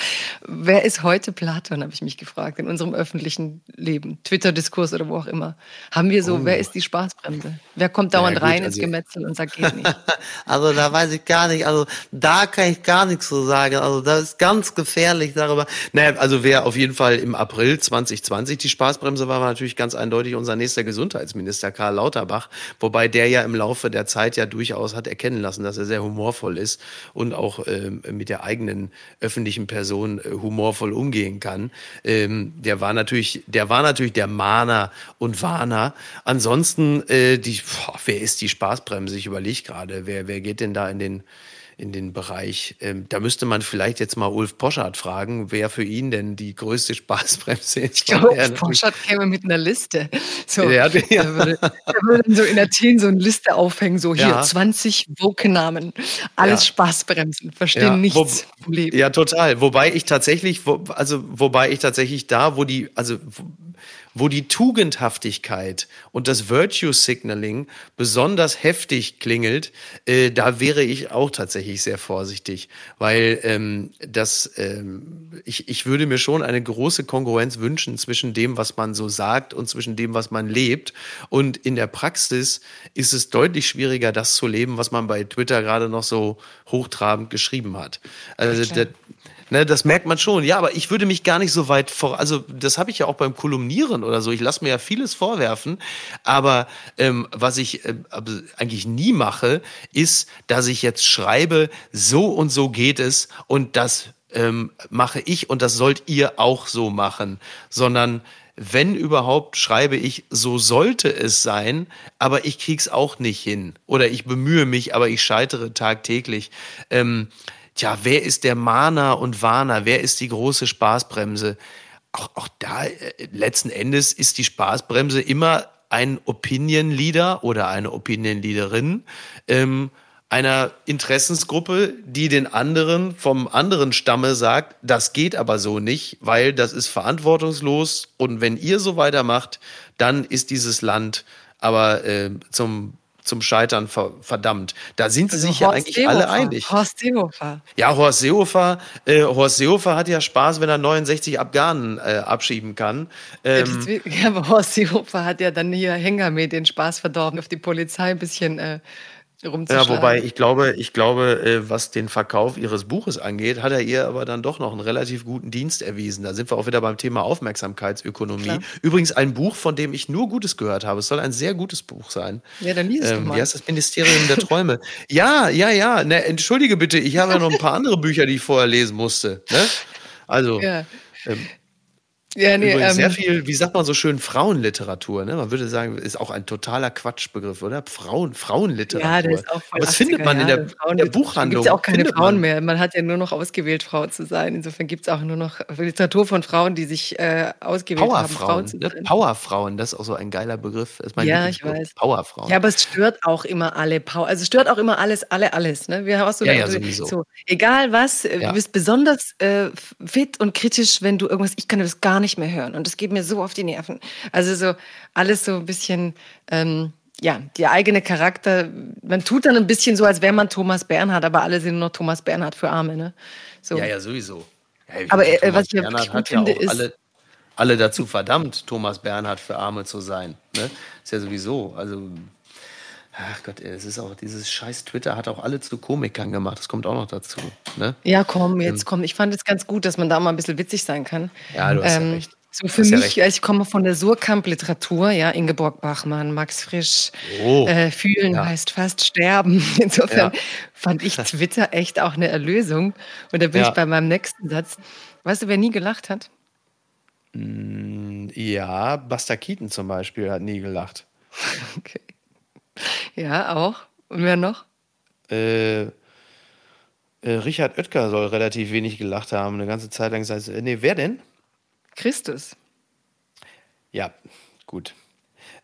Wer ist heute Platon, habe ich mich gefragt, in unserem öffentlichen Leben, Twitter-Diskurs oder wo auch immer. Haben wir so, oh. wer ist die Spaßbremse? Wer kommt dauernd ja, gut, rein also, ins Gemetzel und sagt, geht nicht? <laughs> also da weiß ich gar nicht, also da kann ich gar nichts so sagen. Also das ist ganz gefährlich darüber. Naja, also wer auf jeden Fall im April 2020 die Spaßbremse war, war natürlich ganz eindeutig unser nächster Gesundheitsminister Karl Lauterbach, wobei der ja im Laufe der Zeit ja durchaus hat erkennen lassen, dass er sehr humorvoll ist und auch äh, mit der eigenen eigenen öffentlichen Person äh, humorvoll umgehen kann. Ähm, der war natürlich, der war natürlich der Mahner und Warner. Ansonsten, äh, die, boah, wer ist die Spaßbremse? Ich überlege gerade, wer, wer geht denn da in den in den Bereich. Ähm, da müsste man vielleicht jetzt mal Ulf Poschardt fragen, wer für ihn denn die größte Spaßbremse ist. Ich glaube, Ulf Poschardt käme mit einer Liste. So, ja, ja. Er, würde, er würde so in Athen so eine Liste aufhängen, so hier ja. 20 Woke-Namen, alles ja. Spaßbremsen, verstehen ja. nichts wo. Ja, total. Wobei ich tatsächlich, wo, also wobei ich tatsächlich da, wo die, also wo die Tugendhaftigkeit und das Virtue Signaling besonders heftig klingelt, äh, da wäre ich auch tatsächlich sehr vorsichtig, weil ähm, das, ähm, ich, ich würde mir schon eine große Kongruenz wünschen zwischen dem, was man so sagt und zwischen dem, was man lebt. Und in der Praxis ist es deutlich schwieriger, das zu leben, was man bei Twitter gerade noch so hochtrabend geschrieben hat. Also der, Ne, das merkt man schon. Ja, aber ich würde mich gar nicht so weit vor. Also, das habe ich ja auch beim Kolumnieren oder so. Ich lasse mir ja vieles vorwerfen. Aber ähm, was ich äh, eigentlich nie mache, ist, dass ich jetzt schreibe, so und so geht es und das ähm, mache ich und das sollt ihr auch so machen. Sondern wenn überhaupt, schreibe ich, so sollte es sein, aber ich krieg's auch nicht hin. Oder ich bemühe mich, aber ich scheitere tagtäglich. Ähm, tja, wer ist der Mahner und Warner? Wer ist die große Spaßbremse? Auch, auch da, äh, letzten Endes ist die Spaßbremse immer ein Opinion-Leader oder eine Opinion-Leaderin ähm, einer Interessensgruppe, die den anderen vom anderen Stamme sagt, das geht aber so nicht, weil das ist verantwortungslos und wenn ihr so weitermacht, dann ist dieses Land aber äh, zum zum Scheitern verdammt. Da sind sie also sich Horst ja eigentlich Seehofer. alle einig. Horst Seehofer. Ja, Horst Seehofer, äh, Horst Seehofer hat ja Spaß, wenn er 69 Afghanen äh, abschieben kann. Ähm, <laughs> ja, aber Horst Seehofer hat ja dann hier mit den Spaß verdorben, auf die Polizei ein bisschen äh, ja, wobei ich glaube, ich glaube, äh, was den Verkauf ihres Buches angeht, hat er ihr aber dann doch noch einen relativ guten Dienst erwiesen. Da sind wir auch wieder beim Thema Aufmerksamkeitsökonomie. Klar. Übrigens ein Buch, von dem ich nur Gutes gehört habe. Es soll ein sehr gutes Buch sein. Ja, dann liest ähm, mal. Heißt das Ministerium der Träume? <laughs> ja, ja, ja. Ne, entschuldige bitte, ich habe ja noch ein paar andere Bücher, die ich vorher lesen musste. Ne? Also. Ja. Ähm, Ja, nee, Übrigens ähm, sehr viel, wie sagt man so schön, Frauenliteratur. Ne? Man würde sagen, ist auch ein totaler Quatschbegriff, oder? Frauen, Frauenliteratur. Ja, der ist auch voll Was findet man in der, in der Buchhandlung? Es gibt ja auch keine Frauen man. mehr. Man hat ja nur noch ausgewählt, Frau zu sein. Insofern gibt es auch nur noch Literatur von Frauen, die sich äh, ausgewählt haben, Frauen zu ne? sein. Powerfrauen, das ist auch so ein geiler Begriff. ja, ich weiß. Powerfrauen. Ja, aber es stört auch immer alle Power. Also es stört auch immer alles, alle, alles. Ne? Wir haben auch so, ja, ja, sowieso. so egal was, äh, ja. du bist besonders äh, fit und kritisch, wenn du irgendwas, ich kann das gar nicht mehr hören. Und das geht mir so auf die Nerven. Also so alles so ein bisschen, ähm, ja, der eigene Charakter. Man tut dann ein bisschen so, als wäre man Thomas Bernhard, aber alle sind nur noch Thomas Bernhard für Arme, ne? So. Ja, ja, sowieso. Ja, aber äh, was ich Bernhard hat finde, ja auch ist, alle, alle dazu verdammt, Thomas Bernhard für Arme zu sein. Ne? Ist ja sowieso. Also Ach Gott, es ist auch dieses scheiß Twitter hat auch alle zu Komikern gemacht. Das kommt auch noch dazu. Ne? Ja, komm, jetzt ähm, komm. Ich fand es ganz gut, dass man da mal ein bisschen witzig sein kann. Ja, du hast ähm, ja recht. So für mich, ja ich komme von der Surkamp-Literatur, ja, Ingeborg Bachmann, Max Frisch, oh, äh, Fühlen ja. heißt fast sterben. <laughs> Insofern ja. fand ich Twitter echt auch eine Erlösung. Und da bin ich bei meinem nächsten Satz. Weißt du, wer nie gelacht hat? Mm, ja, Buster Keaton zum Beispiel hat nie gelacht. <laughs> Okay. <laughs> Ja, auch. Und wer noch? Äh, äh, Richard Oetker soll relativ wenig gelacht haben, eine ganze Zeit lang. Gesagt, äh, nee, wer denn? Christus. Ja, gut.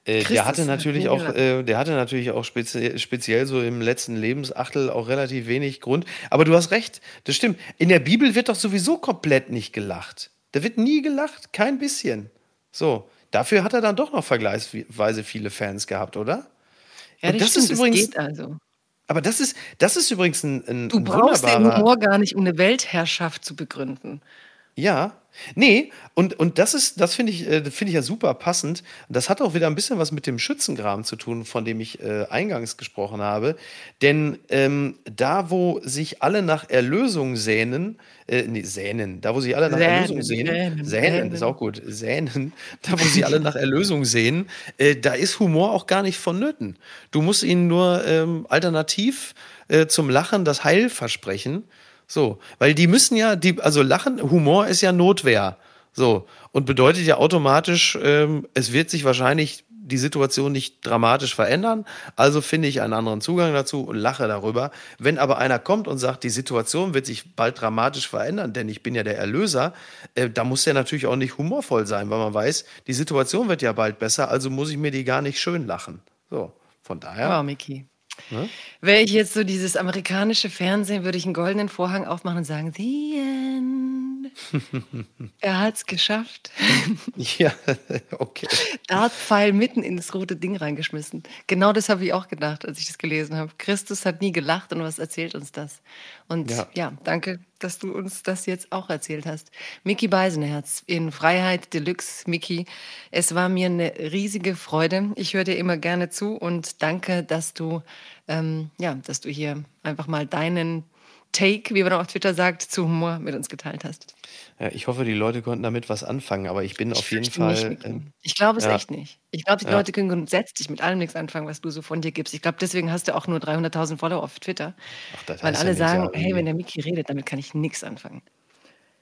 Äh, der hatte natürlich auch, äh, der hatte natürlich auch speziell, speziell so im letzten Lebensachtel auch relativ wenig Grund. Aber du hast recht, das stimmt. In der Bibel wird doch sowieso komplett nicht gelacht. Da wird nie gelacht, kein bisschen. So, dafür hat er dann doch noch vergleichsweise viele Fans gehabt, oder? Ja, das, das stimmt, ist übrigens, das geht also. Aber das ist, das ist übrigens ein, ein Du brauchst den Humor gar nicht, um eine Weltherrschaft zu begründen. Ja, nee, und, und das ist, das finde ich, äh, finde ich ja super passend. Das hat auch wieder ein bisschen was mit dem Schützengraben zu tun, von dem ich äh, eingangs gesprochen habe. Denn ähm, da, wo sich alle nach Erlösung sehnen, äh, nee, sehnen, da, wo sich alle nach Sänen, Erlösung sehnen, sähnen, ist auch gut, sähnen, <laughs> da, wo sie alle nach Erlösung sehen, äh, da ist Humor auch gar nicht vonnöten. Du musst ihnen nur ähm, alternativ äh, zum Lachen das Heil versprechen. So, weil die müssen ja, die, also Lachen, Humor ist ja Notwehr. So, und bedeutet ja automatisch, ähm, es wird sich wahrscheinlich die Situation nicht dramatisch verändern. Also finde ich einen anderen Zugang dazu und lache darüber. Wenn aber einer kommt und sagt, die Situation wird sich bald dramatisch verändern, denn ich bin ja der Erlöser, äh, da muss der natürlich auch nicht humorvoll sein, weil man weiß, die Situation wird ja bald besser, also muss ich mir die gar nicht schön lachen. So, von daher. Wow, Miki. Ne? Wäre ich jetzt so dieses amerikanische Fernsehen, würde ich einen goldenen Vorhang aufmachen und sagen, The End. <laughs> er hat es geschafft. <laughs> ja, okay. Dartpfeil mitten in das rote Ding reingeschmissen. Genau das habe ich auch gedacht, als ich das gelesen habe. Christus hat nie gelacht und was erzählt uns das? Und ja, ja danke, dass du uns das jetzt auch erzählt hast. Miki Beisenherz in Freiheit Deluxe. Miki, es war mir eine riesige Freude. Ich höre dir immer gerne zu und danke, dass du ähm, ja, dass du hier einfach mal deinen Take, wie man auf Twitter sagt, zu Humor mit uns geteilt hast. Ja, ich hoffe, die Leute konnten damit was anfangen, aber ich bin ich auf jeden Fall. Nicht, ähm, ich glaube es ja. echt nicht. Ich glaube, die ja. Leute können grundsätzlich mit allem nichts anfangen, was du so von dir gibst. Ich glaube, deswegen hast du auch nur 300.000 Follower auf Twitter. Ach, weil alle sagen, hey, wenn der Miki redet, damit kann ich nichts anfangen.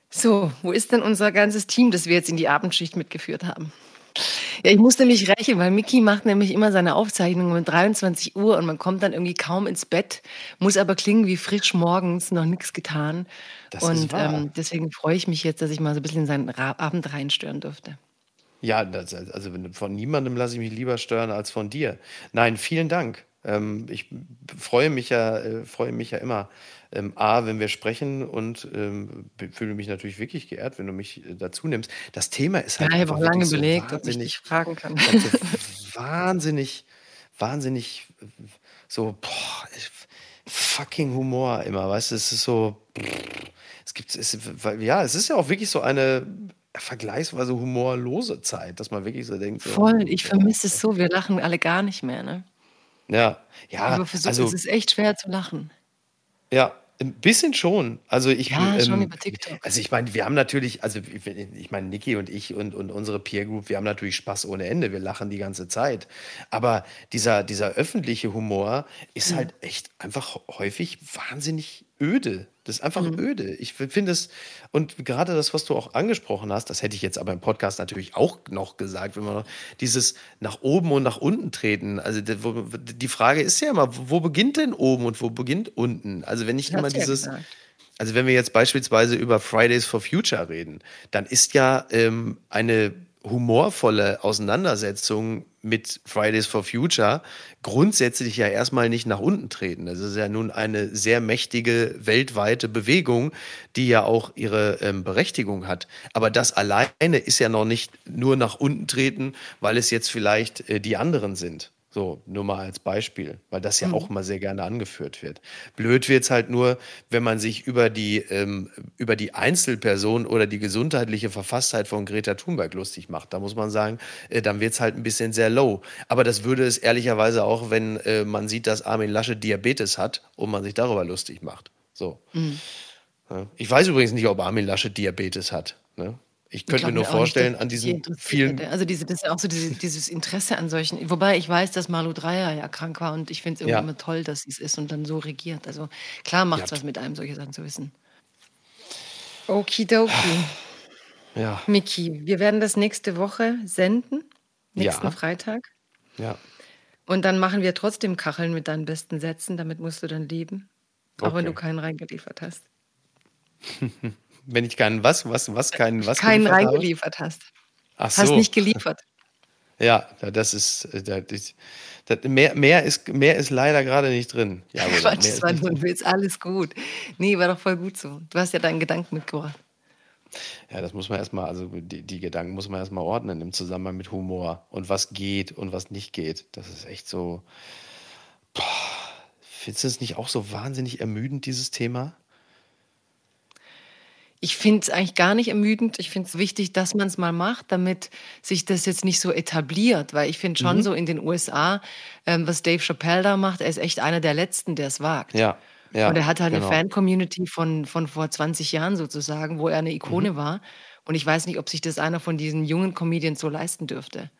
So, wo ist denn unser ganzes Team, das wir jetzt in die Abendschicht mitgeführt haben? Ja, ich musste mich rächen, weil Mickey macht nämlich immer seine Aufzeichnungen um 23 Uhr und man kommt dann irgendwie kaum ins Bett, muss aber klingen wie frisch morgens, noch nichts getan. Das und ähm, deswegen freue ich mich jetzt, dass ich mal so ein bisschen in seinen Abend reinstören durfte. Ja, das, also von niemandem lasse ich mich lieber stören als von dir. Nein, vielen Dank. Ähm, ich freue mich ja, äh, freue mich ja immer ähm, A, wenn wir sprechen und ähm, fühle mich natürlich wirklich geehrt, wenn du mich äh, dazu nimmst. Das Thema ist halt. Ja, ich habe auch lange so überlegt, ob ich dich fragen kann. So <laughs> wahnsinnig, wahnsinnig so, boah, fucking Humor immer, weißt du, es ist so, es gibt, es, ja, es ist ja auch wirklich so eine vergleichsweise humorlose Zeit, dass man wirklich so denkt. So, Voll, ich vermisse es so, wir lachen alle gar nicht mehr, ne? Ja, ja. Aber für so, also, es ist echt schwer zu lachen. Ja, ein bisschen schon. Also ich, ja, ähm, schon über TikTok. Also ich meine, wir haben natürlich, also ich meine, Niki und ich und, und unsere Peer Group, wir haben natürlich Spaß ohne Ende. Wir lachen die ganze Zeit. Aber dieser, dieser öffentliche Humor ist mhm. halt echt einfach häufig wahnsinnig öde. Das ist einfach mhm. öde. Ich finde es, und gerade das, was du auch angesprochen hast, das hätte ich jetzt aber im Podcast natürlich auch noch gesagt, wenn man dieses nach oben und nach unten treten. Also die Frage ist ja immer, wo beginnt denn oben und wo beginnt unten? Also wenn ich immer dieses, gesagt. also wenn wir jetzt beispielsweise über Fridays for Future reden, dann ist ja ähm, eine humorvolle Auseinandersetzung mit Fridays for Future grundsätzlich ja erstmal nicht nach unten treten. Das ist ja nun eine sehr mächtige weltweite Bewegung, die ja auch ihre ähm, Berechtigung hat. Aber das alleine ist ja noch nicht nur nach unten treten, weil es jetzt vielleicht äh, die anderen sind. So, nur mal als Beispiel, weil das ja mhm. auch mal sehr gerne angeführt wird. Blöd wird es halt nur, wenn man sich über die, ähm, über die Einzelperson oder die gesundheitliche Verfasstheit von Greta Thunberg lustig macht. Da muss man sagen, äh, dann wird es halt ein bisschen sehr low. Aber das würde es ehrlicherweise auch, wenn äh, man sieht, dass Armin Lasche Diabetes hat und man sich darüber lustig macht. So. Mhm. Ja. Ich weiß übrigens nicht, ob Armin Lasche Diabetes hat. Ne? Ich könnte mir nur vorstellen, nicht, an diesen vielen. Also diese, das ist ja auch so diese, dieses Interesse an solchen. Wobei ich weiß, dass Malu Dreyer ja krank war und ich finde es irgendwie ja. immer toll, dass sie es ist und dann so regiert. Also klar macht es ja. was mit einem, solche Sachen zu wissen. Okidoki. Ja. Miki, wir werden das nächste Woche senden, nächsten ja. Freitag. Ja. Und dann machen wir trotzdem Kacheln mit deinen besten Sätzen, damit musst du dann leben. Auch okay. wenn du keinen reingeliefert hast. <laughs> Wenn ich keinen was, was, was, keinen was Keinen reingeliefert hast. Ach so. Hast nicht geliefert. <laughs> Ja, das ist, das, das, mehr, mehr, ist, mehr ist leider gerade nicht drin. Ja, <laughs> Quatsch, das war nur Witz, alles gut. Nee, war doch voll gut so. Du hast ja deinen Gedanken mitgebracht. Ja, das muss man erstmal, also die, die Gedanken muss man erstmal ordnen im Zusammenhang mit Humor und was geht und was nicht geht. Das ist echt so. Boah, findest du es nicht auch so wahnsinnig ermüdend, dieses Thema? Ich finde es eigentlich gar nicht ermüdend. Ich finde es wichtig, dass man es mal macht, damit sich das jetzt nicht so etabliert. Weil ich finde schon mhm. so in den USA, ähm, was Dave Chappelle da macht, er ist echt einer der Letzten, der es wagt. Ja. Ja, und er hat halt genau. eine Fan-Community von, von vor 20 Jahren sozusagen, wo er eine Ikone mhm. war. Und ich weiß nicht, ob sich das einer von diesen jungen Comedians so leisten dürfte.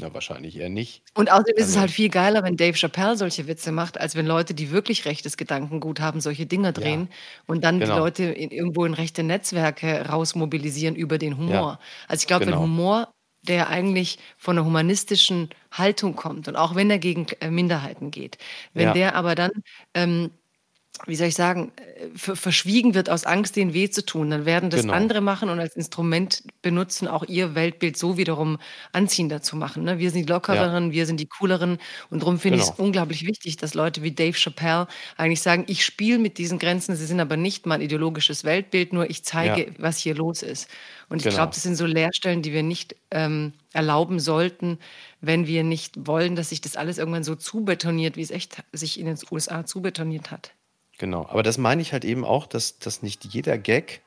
Na, wahrscheinlich eher nicht. Und außerdem ist es also halt viel geiler, wenn Dave Chappelle solche Witze macht, als wenn Leute, die wirklich rechtes Gedankengut haben, solche Dinger drehen ja, und dann genau. die Leute in, irgendwo in rechte Netzwerke rausmobilisieren über den Humor. Ja, also ich glaube, genau. wenn Humor, der eigentlich von einer humanistischen Haltung kommt und auch wenn er gegen äh, Minderheiten geht, wenn ja. der aber dann ähm, wie soll ich sagen, äh, verschwiegen wird aus Angst, denen weh zu tun. Dann werden das genau. andere machen und als Instrument benutzen, auch ihr Weltbild so wiederum anziehender zu machen. Ne? Wir sind die Lockereren, ja. wir sind die Cooleren. Und darum finde genau. ich es unglaublich wichtig, dass Leute wie Dave Chappelle eigentlich sagen, ich spiele mit diesen Grenzen, sie sind aber nicht mein ideologisches Weltbild, nur ich zeige, ja. was hier los ist. Und ich genau. glaube, das sind so Leerstellen, die wir nicht ähm, erlauben sollten, wenn wir nicht wollen, dass sich das alles irgendwann so zubetoniert, wie es echt sich in den USA zubetoniert hat. Genau, aber das meine ich halt eben auch, dass, dass nicht jeder Gag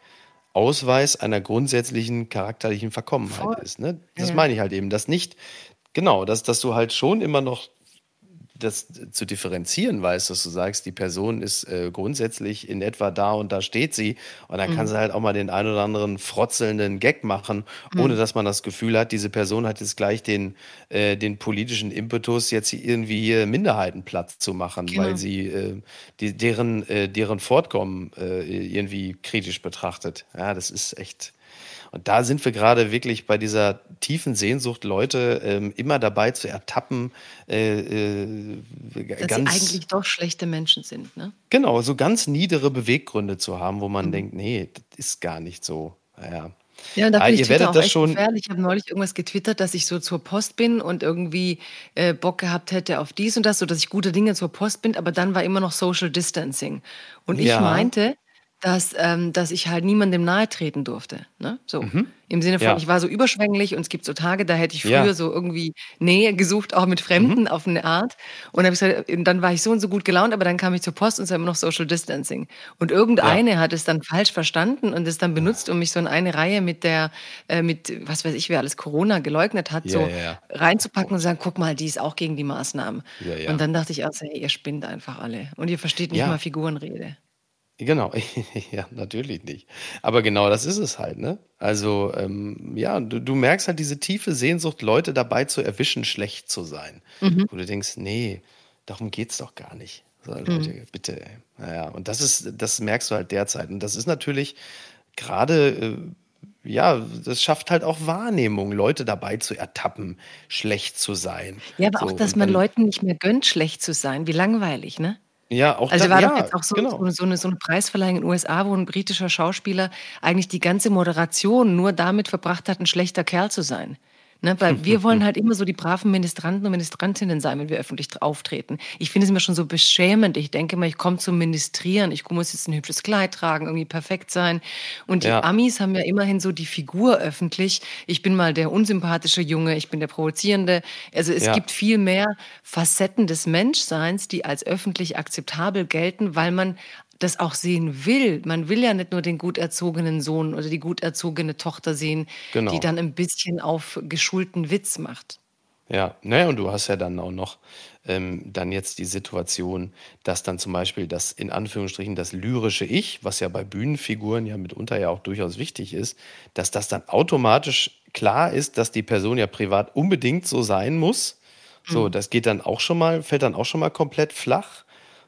Ausweis einer grundsätzlichen charakterlichen Verkommenheit Voll. ist. Ne? Das ja. meine ich halt eben, dass nicht, genau, dass, dass du halt schon immer noch das zu differenzieren weißt, dass du sagst, die Person ist äh, grundsätzlich in etwa da und da steht sie. Und dann mhm. kann sie halt auch mal den ein oder anderen frotzelnden Gag machen, mhm. ohne dass man das Gefühl hat, diese Person hat jetzt gleich den, äh, den politischen Impetus, jetzt irgendwie hier Minderheiten platt zu machen, genau. weil sie äh, die, deren, äh, deren Fortkommen äh, irgendwie kritisch betrachtet. Ja, das ist echt und da sind wir gerade wirklich bei dieser tiefen Sehnsucht, Leute ähm, immer dabei zu ertappen, äh, äh, dass ganz, sie eigentlich doch schlechte Menschen sind. Ne? Genau, so ganz niedere Beweggründe zu haben, wo man mhm. denkt, nee, das ist gar nicht so. Naja. Ja, da ah, ihr werdet auch das schon. Gefährlich. Ich habe neulich irgendwas getwittert, dass ich so zur Post bin und irgendwie äh, Bock gehabt hätte auf dies und das, so dass ich gute Dinge zur Post bin, aber dann war immer noch Social Distancing. Und ich ja. meinte, dass, ähm, dass ich halt niemandem nahe treten durfte. Ne? So. Mhm. Im Sinne von, ja. ich war so überschwänglich und es gibt so Tage, da hätte ich früher ja. so irgendwie Nähe gesucht, auch mit Fremden mhm. auf eine Art. Und dann, gesagt, dann war ich so und so gut gelaunt, aber dann kam ich zur Post und es war immer noch Social Distancing. Und irgendeine ja. hat es dann falsch verstanden und es dann benutzt, um mich so in eine Reihe mit der, äh, mit, was weiß ich, wer alles Corona geleugnet hat, so reinzupacken und sagen, guck mal, die ist auch gegen die Maßnahmen. Und dann dachte ich, also, hey, ihr spinnt einfach alle. Und ihr versteht nicht mal Figurenrede. Genau, <laughs> ja, natürlich nicht. Aber genau das ist es halt, ne? Also, ähm, ja, du, du merkst halt diese tiefe Sehnsucht, Leute dabei zu erwischen, schlecht zu sein. Mhm. Wo du denkst, nee, darum geht's doch gar nicht. So, Leute, mhm. bitte. Naja, und das ist, das merkst du halt derzeit. Und das ist natürlich gerade, äh, ja, das schafft halt auch Wahrnehmung, Leute dabei zu ertappen, schlecht zu sein. Ja, aber so, auch, dass man Leuten nicht mehr gönnt, schlecht zu sein. Wie langweilig, ne? Ja, auch Also da, war ja, doch jetzt auch so, genau. so, so, eine, so eine Preisverleihung in den USA, wo ein britischer Schauspieler eigentlich die ganze Moderation nur damit verbracht hat, ein schlechter Kerl zu sein. Ne, weil <laughs> wir wollen halt immer so die braven Ministranten und Ministrantinnen sein, wenn wir öffentlich auftreten. Ich finde es immer schon so beschämend. Ich denke immer, ich komme zum Ministrieren. Ich muss jetzt ein hübsches Kleid tragen, irgendwie perfekt sein. Und die Ja, Amis haben ja immerhin so die Figur öffentlich. Ich bin mal der unsympathische Junge, ich bin der Provozierende. Also es ja, gibt viel mehr Facetten des Menschseins, die als öffentlich akzeptabel gelten, weil man das auch sehen will. Man will ja nicht nur den gut erzogenen Sohn oder die gut erzogene Tochter sehen, die genau. dann ein bisschen auf geschulten Witz macht. Ja, naja, und du hast ja dann auch noch ähm, dann jetzt die Situation, dass dann zum Beispiel das in Anführungsstrichen das lyrische Ich, was ja bei Bühnenfiguren ja mitunter ja auch durchaus wichtig ist, dass das dann automatisch klar ist, dass die Person ja privat unbedingt so sein muss. So, Mhm. das geht dann auch schon mal, fällt dann auch schon mal komplett flach.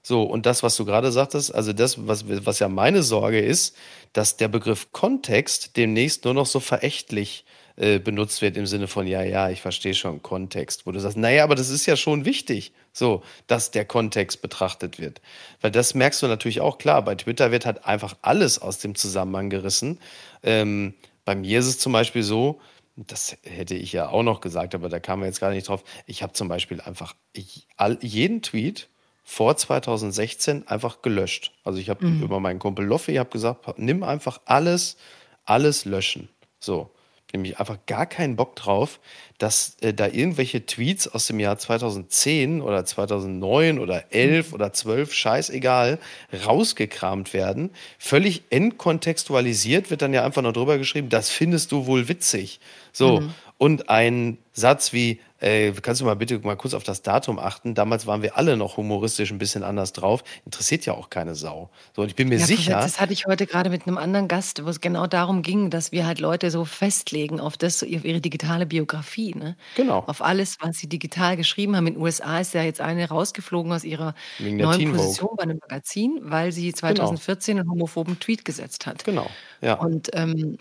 So, und das, was du gerade sagtest, also das, was, was ja meine Sorge ist, dass der Begriff Kontext demnächst nur noch so verächtlich äh, benutzt wird im Sinne von, ja, ja, ich verstehe schon Kontext, wo du sagst, naja, aber das ist ja schon wichtig, so, dass der Kontext betrachtet wird. Weil das merkst du natürlich auch klar, bei Twitter wird halt einfach alles aus dem Zusammenhang gerissen. Ähm, bei mir ist es zum Beispiel so, das hätte ich ja auch noch gesagt, aber da kamen wir jetzt gar nicht drauf. Ich habe zum Beispiel einfach ich, all, jeden Tweet vor 2016 einfach gelöscht. Also ich habe Mhm. über meinen Kumpel Loffe, ich habe gesagt, nimm einfach alles, alles löschen. So, nämlich einfach gar keinen Bock drauf, dass äh, da irgendwelche Tweets aus dem Jahr 2010 oder 2009 oder 11 oder 12, scheißegal, rausgekramt werden. Völlig entkontextualisiert wird dann ja einfach nur drüber geschrieben, das findest du wohl witzig. So, Mhm. und ein Satz wie, äh, kannst du mal bitte mal kurz auf das Datum achten? Damals waren wir alle noch humoristisch ein bisschen anders drauf. Interessiert ja auch keine Sau. So, und ich bin mir Ja, sicher, das hatte ich heute gerade mit einem anderen Gast, wo es genau darum ging, dass wir halt Leute so festlegen auf das, auf ihre digitale Biografie, ne? genau, Auf alles, was sie digital geschrieben haben. In den USA ist ja jetzt eine rausgeflogen aus ihrer neuen. Position bei einem Magazin, weil sie Genau, 2014 einen homophoben Tweet gesetzt hat. genau, ja, Und ähm,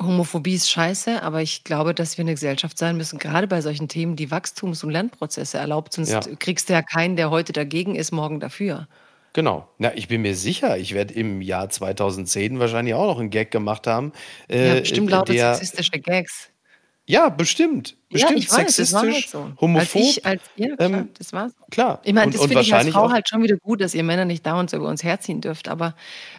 Homophobie ist scheiße, aber ich glaube, dass wir eine Gesellschaft sein müssen, gerade bei solchen Themen, die Wachstums- und Lernprozesse erlaubt. Sonst ja. kriegst du ja keinen, der heute dagegen ist, morgen dafür. Genau. Na, ich bin mir sicher, ich werde im Jahr 2010 wahrscheinlich auch noch einen Gag gemacht haben, Ja, äh, bestimmt lauter der, sexistische Gags. Ja, bestimmt, Ja, bestimmt ich weiß, sexistisch, so. Als homophob, ich, als, ja, klar, ähm, das war's. klar. Ich meine, das finde ich als Frau halt schon wieder gut, dass ihr Männer nicht dauernd so über uns herziehen dürft. Aber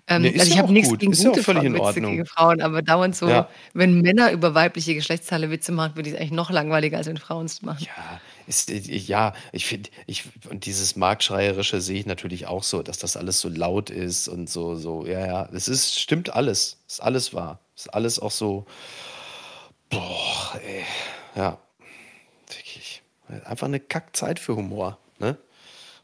ähm, ist also ich ja habe nichts gut, gegen ist ja gute völlig Frauen. Frauen, aber dauernd so, Ja. wenn Männer über weibliche Geschlechtsteile Witze machen, würde ich es eigentlich noch langweiliger, als wenn Frauen es machen. Ja, ist, ja, ich finde, ich, und dieses Marktschreierische sehe ich natürlich auch so, dass das alles so laut ist und so, so, ja, ja, das ist, stimmt alles, ist alles wahr, ist alles auch so, boah, ey, ja, wirklich, einfach eine Kackzeit für Humor, ne?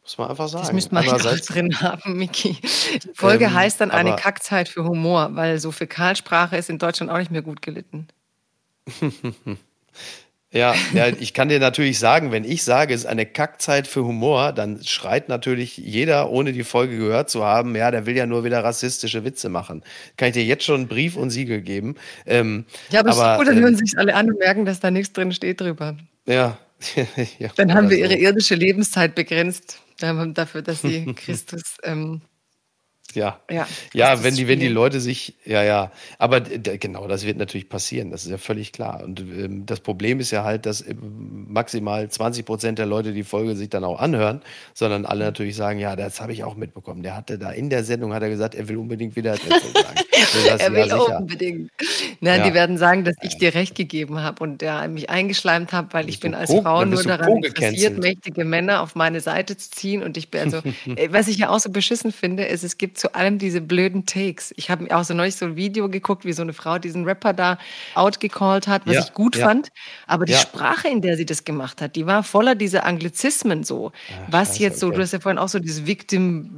Muss man einfach Das sagen. müsste man auch drin haben, Miki. Die Folge ähm, heißt dann eine Kackzeit für Humor, weil so Fäkalsprache ist in Deutschland auch nicht mehr gut gelitten. <laughs> Ja, ja, ich kann dir natürlich sagen, wenn ich sage, es ist eine Kackzeit für Humor, dann schreit natürlich jeder, ohne die Folge gehört zu haben, ja, der will ja nur wieder rassistische Witze machen. Kann ich dir jetzt schon Brief und Siegel geben. Ähm, Ja, aber es ist aber gut, dann hören ähm, sich alle an und merken, dass da nichts drin steht drüber. ja, <laughs> ja, Dann haben wir ihre so. irdische Lebenszeit begrenzt dafür, dass sie <laughs> Christus, ähm, Ja. ja, Ja, wenn die, wenn die. Leute sich, ja, ja, aber genau, das wird natürlich passieren, das ist ja völlig klar. Und ähm, das Problem ist ja halt, dass ähm, maximal 20 Prozent der Leute die Folge sich dann auch anhören, sondern alle natürlich sagen, ja, das habe ich auch mitbekommen. Der hatte da in der Sendung, hat er gesagt, er will unbedingt wieder sagen. <laughs> Das, Er ja, will sicher. unbedingt. Nein, Ja. die werden sagen, dass ich dir recht gegeben habe und der mich eingeschleimt habe, weil ich bin als pro- Frau nur daran pro interessiert, mächtige Männer auf meine Seite zu ziehen. Und ich bin also, <laughs> äh, was ich ja auch so beschissen finde, ist, es gibt zu allem diese blöden Takes. Ich habe mir auch so neulich so ein Video geguckt, wie so eine Frau diesen Rapper da outgecallt hat, was Ja, ich gut ja. fand. Aber die Ja. Sprache, in der sie das gemacht hat, die war voller dieser Anglizismen so. Ah, was jetzt so, okay. du hast ja vorhin auch so dieses Victim,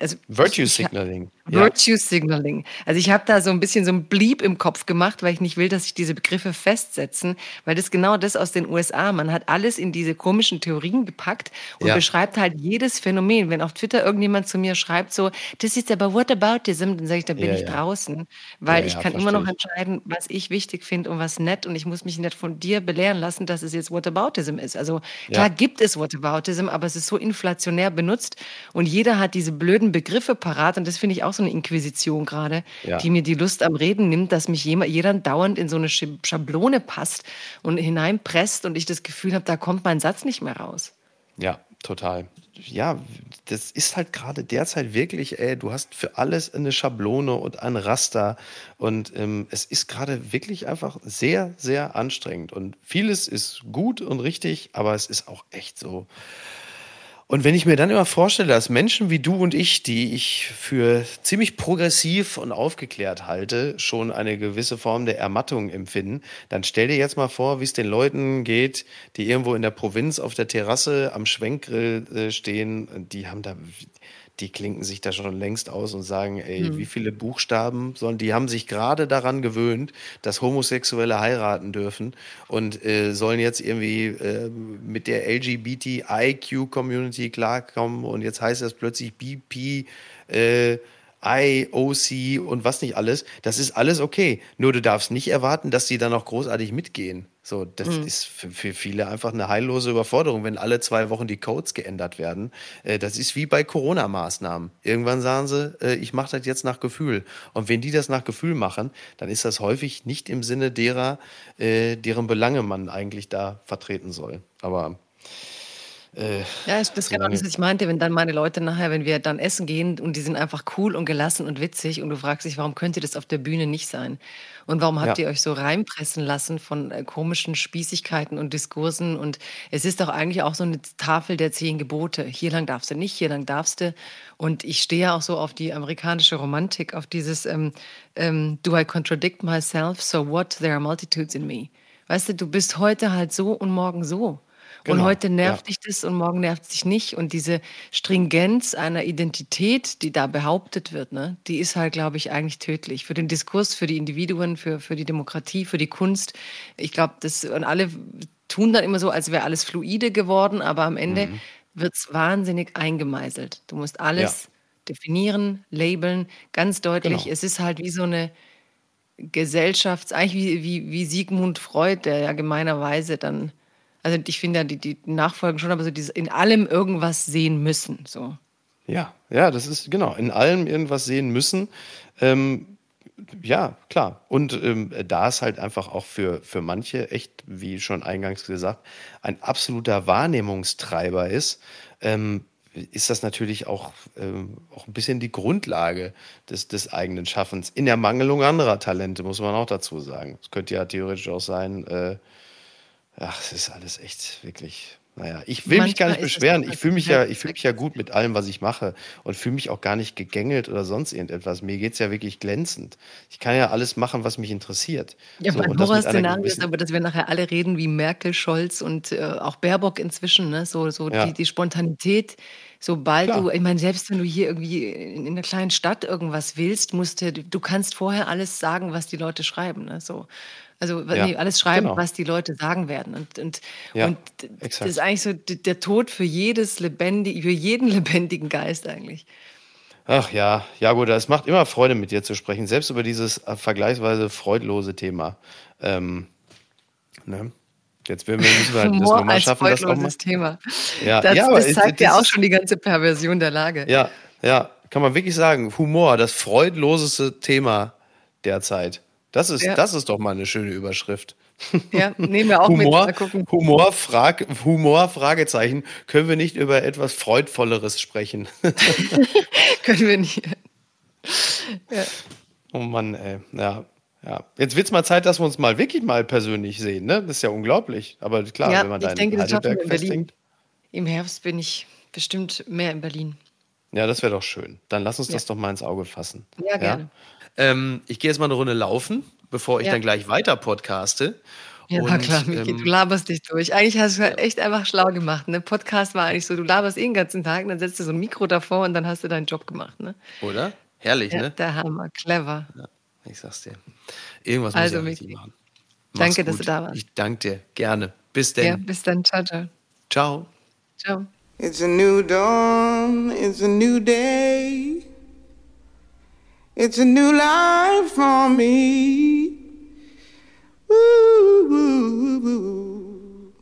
also Virtue ich, ich, Signaling. Virtue Signaling. Also ich habe da so ein bisschen so ein Blieb im Kopf gemacht, weil ich nicht will, dass sich diese Begriffe festsetzen, weil das genau das aus den USA. Man hat alles in diese komischen Theorien gepackt und ja. beschreibt halt jedes Phänomen. Wenn auf Twitter irgendjemand zu mir schreibt so, das ist aber Whataboutism, dann sage ich, da bin ja, ich ja. draußen, weil ich kann immer noch entscheiden, was ich wichtig finde und was nett und ich muss mich nicht von dir belehren lassen, dass es jetzt Whataboutism ist. Also klar gibt es Whataboutism, aber es ist so inflationär benutzt und jeder hat diese blöden Begriffe parat und das finde ich auch so eine Inquisition gerade, ja. die mir die Lust am Reden nimmt, dass mich jeder dauernd in so eine Schablone passt und hineinpresst und ich das Gefühl habe, da kommt mein Satz nicht mehr raus. Ja, total. Ja, das ist halt gerade derzeit wirklich, ey, du hast für alles eine Schablone und ein Raster und ähm, es ist gerade wirklich einfach sehr, sehr anstrengend und vieles ist gut und richtig, aber es ist auch echt so, und wenn ich mir dann immer vorstelle, dass Menschen wie du und ich, die ich für ziemlich progressiv und aufgeklärt halte, schon eine gewisse Form der Ermattung empfinden, dann stell dir jetzt mal vor, wie es den Leuten geht, die irgendwo in der Provinz auf der Terrasse am Schwenkgrill äh, stehen. Die haben da die klinken sich da schon längst aus und sagen, ey, mhm. wie viele Buchstaben sollen, die haben sich gerade daran gewöhnt, dass Homosexuelle heiraten dürfen und äh, sollen jetzt irgendwie äh, mit der LGBTIQ-Community klarkommen und jetzt heißt das plötzlich BP, äh, IOC und was nicht alles. Das ist alles okay. Nur du darfst nicht erwarten, dass die dann auch großartig mitgehen. So, das mhm. ist für, für, viele einfach eine heillose Überforderung, wenn alle zwei Wochen die Codes geändert werden. Äh, das ist wie bei Corona-Maßnahmen. Irgendwann sagen sie, äh, ich mache das jetzt nach Gefühl. Und wenn die das nach Gefühl machen, dann ist das häufig nicht im Sinne derer, äh, deren Belange man eigentlich da vertreten soll. Aber äh, ja, das ist genau das, was ich meinte, wenn dann meine Leute nachher, wenn wir dann essen gehen und die sind einfach cool und gelassen und witzig und du fragst dich, warum könnte das auf der Bühne nicht sein? Und warum habt ja. ihr euch so reinpressen lassen von äh, komischen Spießigkeiten und Diskursen? Und es ist doch eigentlich auch so eine Tafel der zehn Gebote. Hier lang darfst du nicht, hier lang darfst du. Und ich stehe auch so auf die amerikanische Romantik, auf dieses ähm, ähm, Do I contradict myself? So what? There are multitudes in me. Weißt du, du bist heute halt so und morgen so. Genau, und heute nervt ja. dich das und morgen nervt es dich nicht. Und diese Stringenz einer Identität, die da behauptet wird, ne, die ist halt, glaube ich, eigentlich tödlich. Für den Diskurs, für die Individuen, für, für die Demokratie, für die Kunst. Ich glaube, das, und alle tun dann immer so, als wäre alles fluide geworden, aber am Ende mhm. wird es wahnsinnig eingemeißelt. Du musst alles ja. definieren, labeln, ganz deutlich. Genau. Es ist halt wie so eine Gesellschafts-, eigentlich wie, wie, wie Sigmund Freud, der ja gemeinerweise dann also ich finde ja die, die Nachfolgen schon, aber so dieses in allem irgendwas sehen müssen. So. Ja, ja, das ist genau, in allem irgendwas sehen müssen. Ähm, ja, klar. Und ähm, da es halt einfach auch für, für manche echt, wie schon eingangs gesagt, ein absoluter Wahrnehmungstreiber ist, ähm, ist das natürlich auch, ähm, auch ein bisschen die Grundlage des, des eigenen Schaffens. In der Mangelung anderer Talente, muss man auch dazu sagen. Es könnte ja theoretisch auch sein, äh, Ach, es ist alles echt wirklich. Naja, ich will Manchmal mich gar nicht beschweren. Ich fühle mich ja, ich fühle mich ja gut mit allem, was ich mache und fühle mich auch gar nicht gegängelt oder sonst irgendetwas. Mir geht es ja wirklich glänzend. Ich kann ja alles machen, was mich interessiert. Ja, so, mein Horrorszenario ist aber, dass wir nachher alle reden wie Merkel, Scholz und äh, auch Baerbock inzwischen. Ne? So, so ja. die, die Spontanität, sobald Klar. du, ich meine, selbst wenn du hier irgendwie in, in einer kleinen Stadt irgendwas willst, musst du, du kannst vorher alles sagen, was die Leute schreiben. Ne? So. Also ja, nee, alles schreiben, genau. was die Leute sagen werden. Und, und, ja, und das ist eigentlich so der Tod für jedes lebendige, für jeden <laughs> lebendigen Geist eigentlich. Ach ja, ja gut, es macht immer Freude, mit dir zu sprechen, selbst über dieses äh, vergleichsweise freudlose Thema. Ähm, ne? Jetzt müssen wir <laughs> halt das nochmal schaffen, das auch mal. Thema. Ja, das, ja, das zeigt ja auch schon die ganze Perversion der Lage. Ja, ja, kann man wirklich sagen. Humor, das freudloseste Thema derzeit. Das ist, ja. das ist doch mal eine schöne Überschrift. Ja, nehmen wir auch Humor, mit. Mal Humor, Frag, Humor, Fragezeichen. Können wir nicht über etwas Freudvolleres sprechen? <laughs> Können wir nicht. Ja. Oh Mann, ey. Ja, ja. Jetzt wird es mal Zeit, dass wir uns mal wirklich mal persönlich sehen. Ne? Das ist ja unglaublich. Aber klar, ja, wenn man da in denke, Heidelberg in festhängt. Im Herbst bin ich bestimmt mehr in Berlin. Ja, das wäre doch schön. Dann lass uns ja. das doch mal ins Auge fassen. Ja, gerne. Ähm, ich gehe jetzt mal eine Runde laufen, bevor ich ja. dann gleich weiter podcaste. Ja, und, klar, Miki, ähm, du laberst dich durch. Eigentlich hast du ja. echt einfach schlau gemacht. Ne? Podcast war eigentlich so, du laberst eh den ganzen Tag und dann setzt du so ein Mikro davor und dann hast du deinen Job gemacht. Ne? Oder? Herrlich, ja, ne? Der Hammer, clever. Ja, ich sag's dir. Irgendwas also, muss ich richtig machen. Mach's danke, gut. dass du da warst. Ich danke dir. Gerne. Bis denn. Ja, bis dann. Ciao, ciao. Ciao. Ciao. It's a new dawn, it's a new day. It's a new life for me.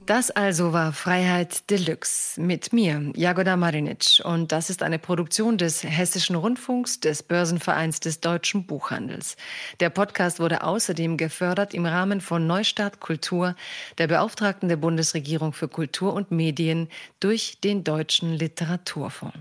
Das also war Freiheit Deluxe mit mir, Jagoda Marinic. Und das ist eine Produktion des Hessischen Rundfunks, des Börsenvereins des deutschen Buchhandels. Der Podcast wurde außerdem gefördert im Rahmen von Neustart Kultur, der Beauftragten der Bundesregierung für Kultur und Medien, durch den Deutschen Literaturfonds.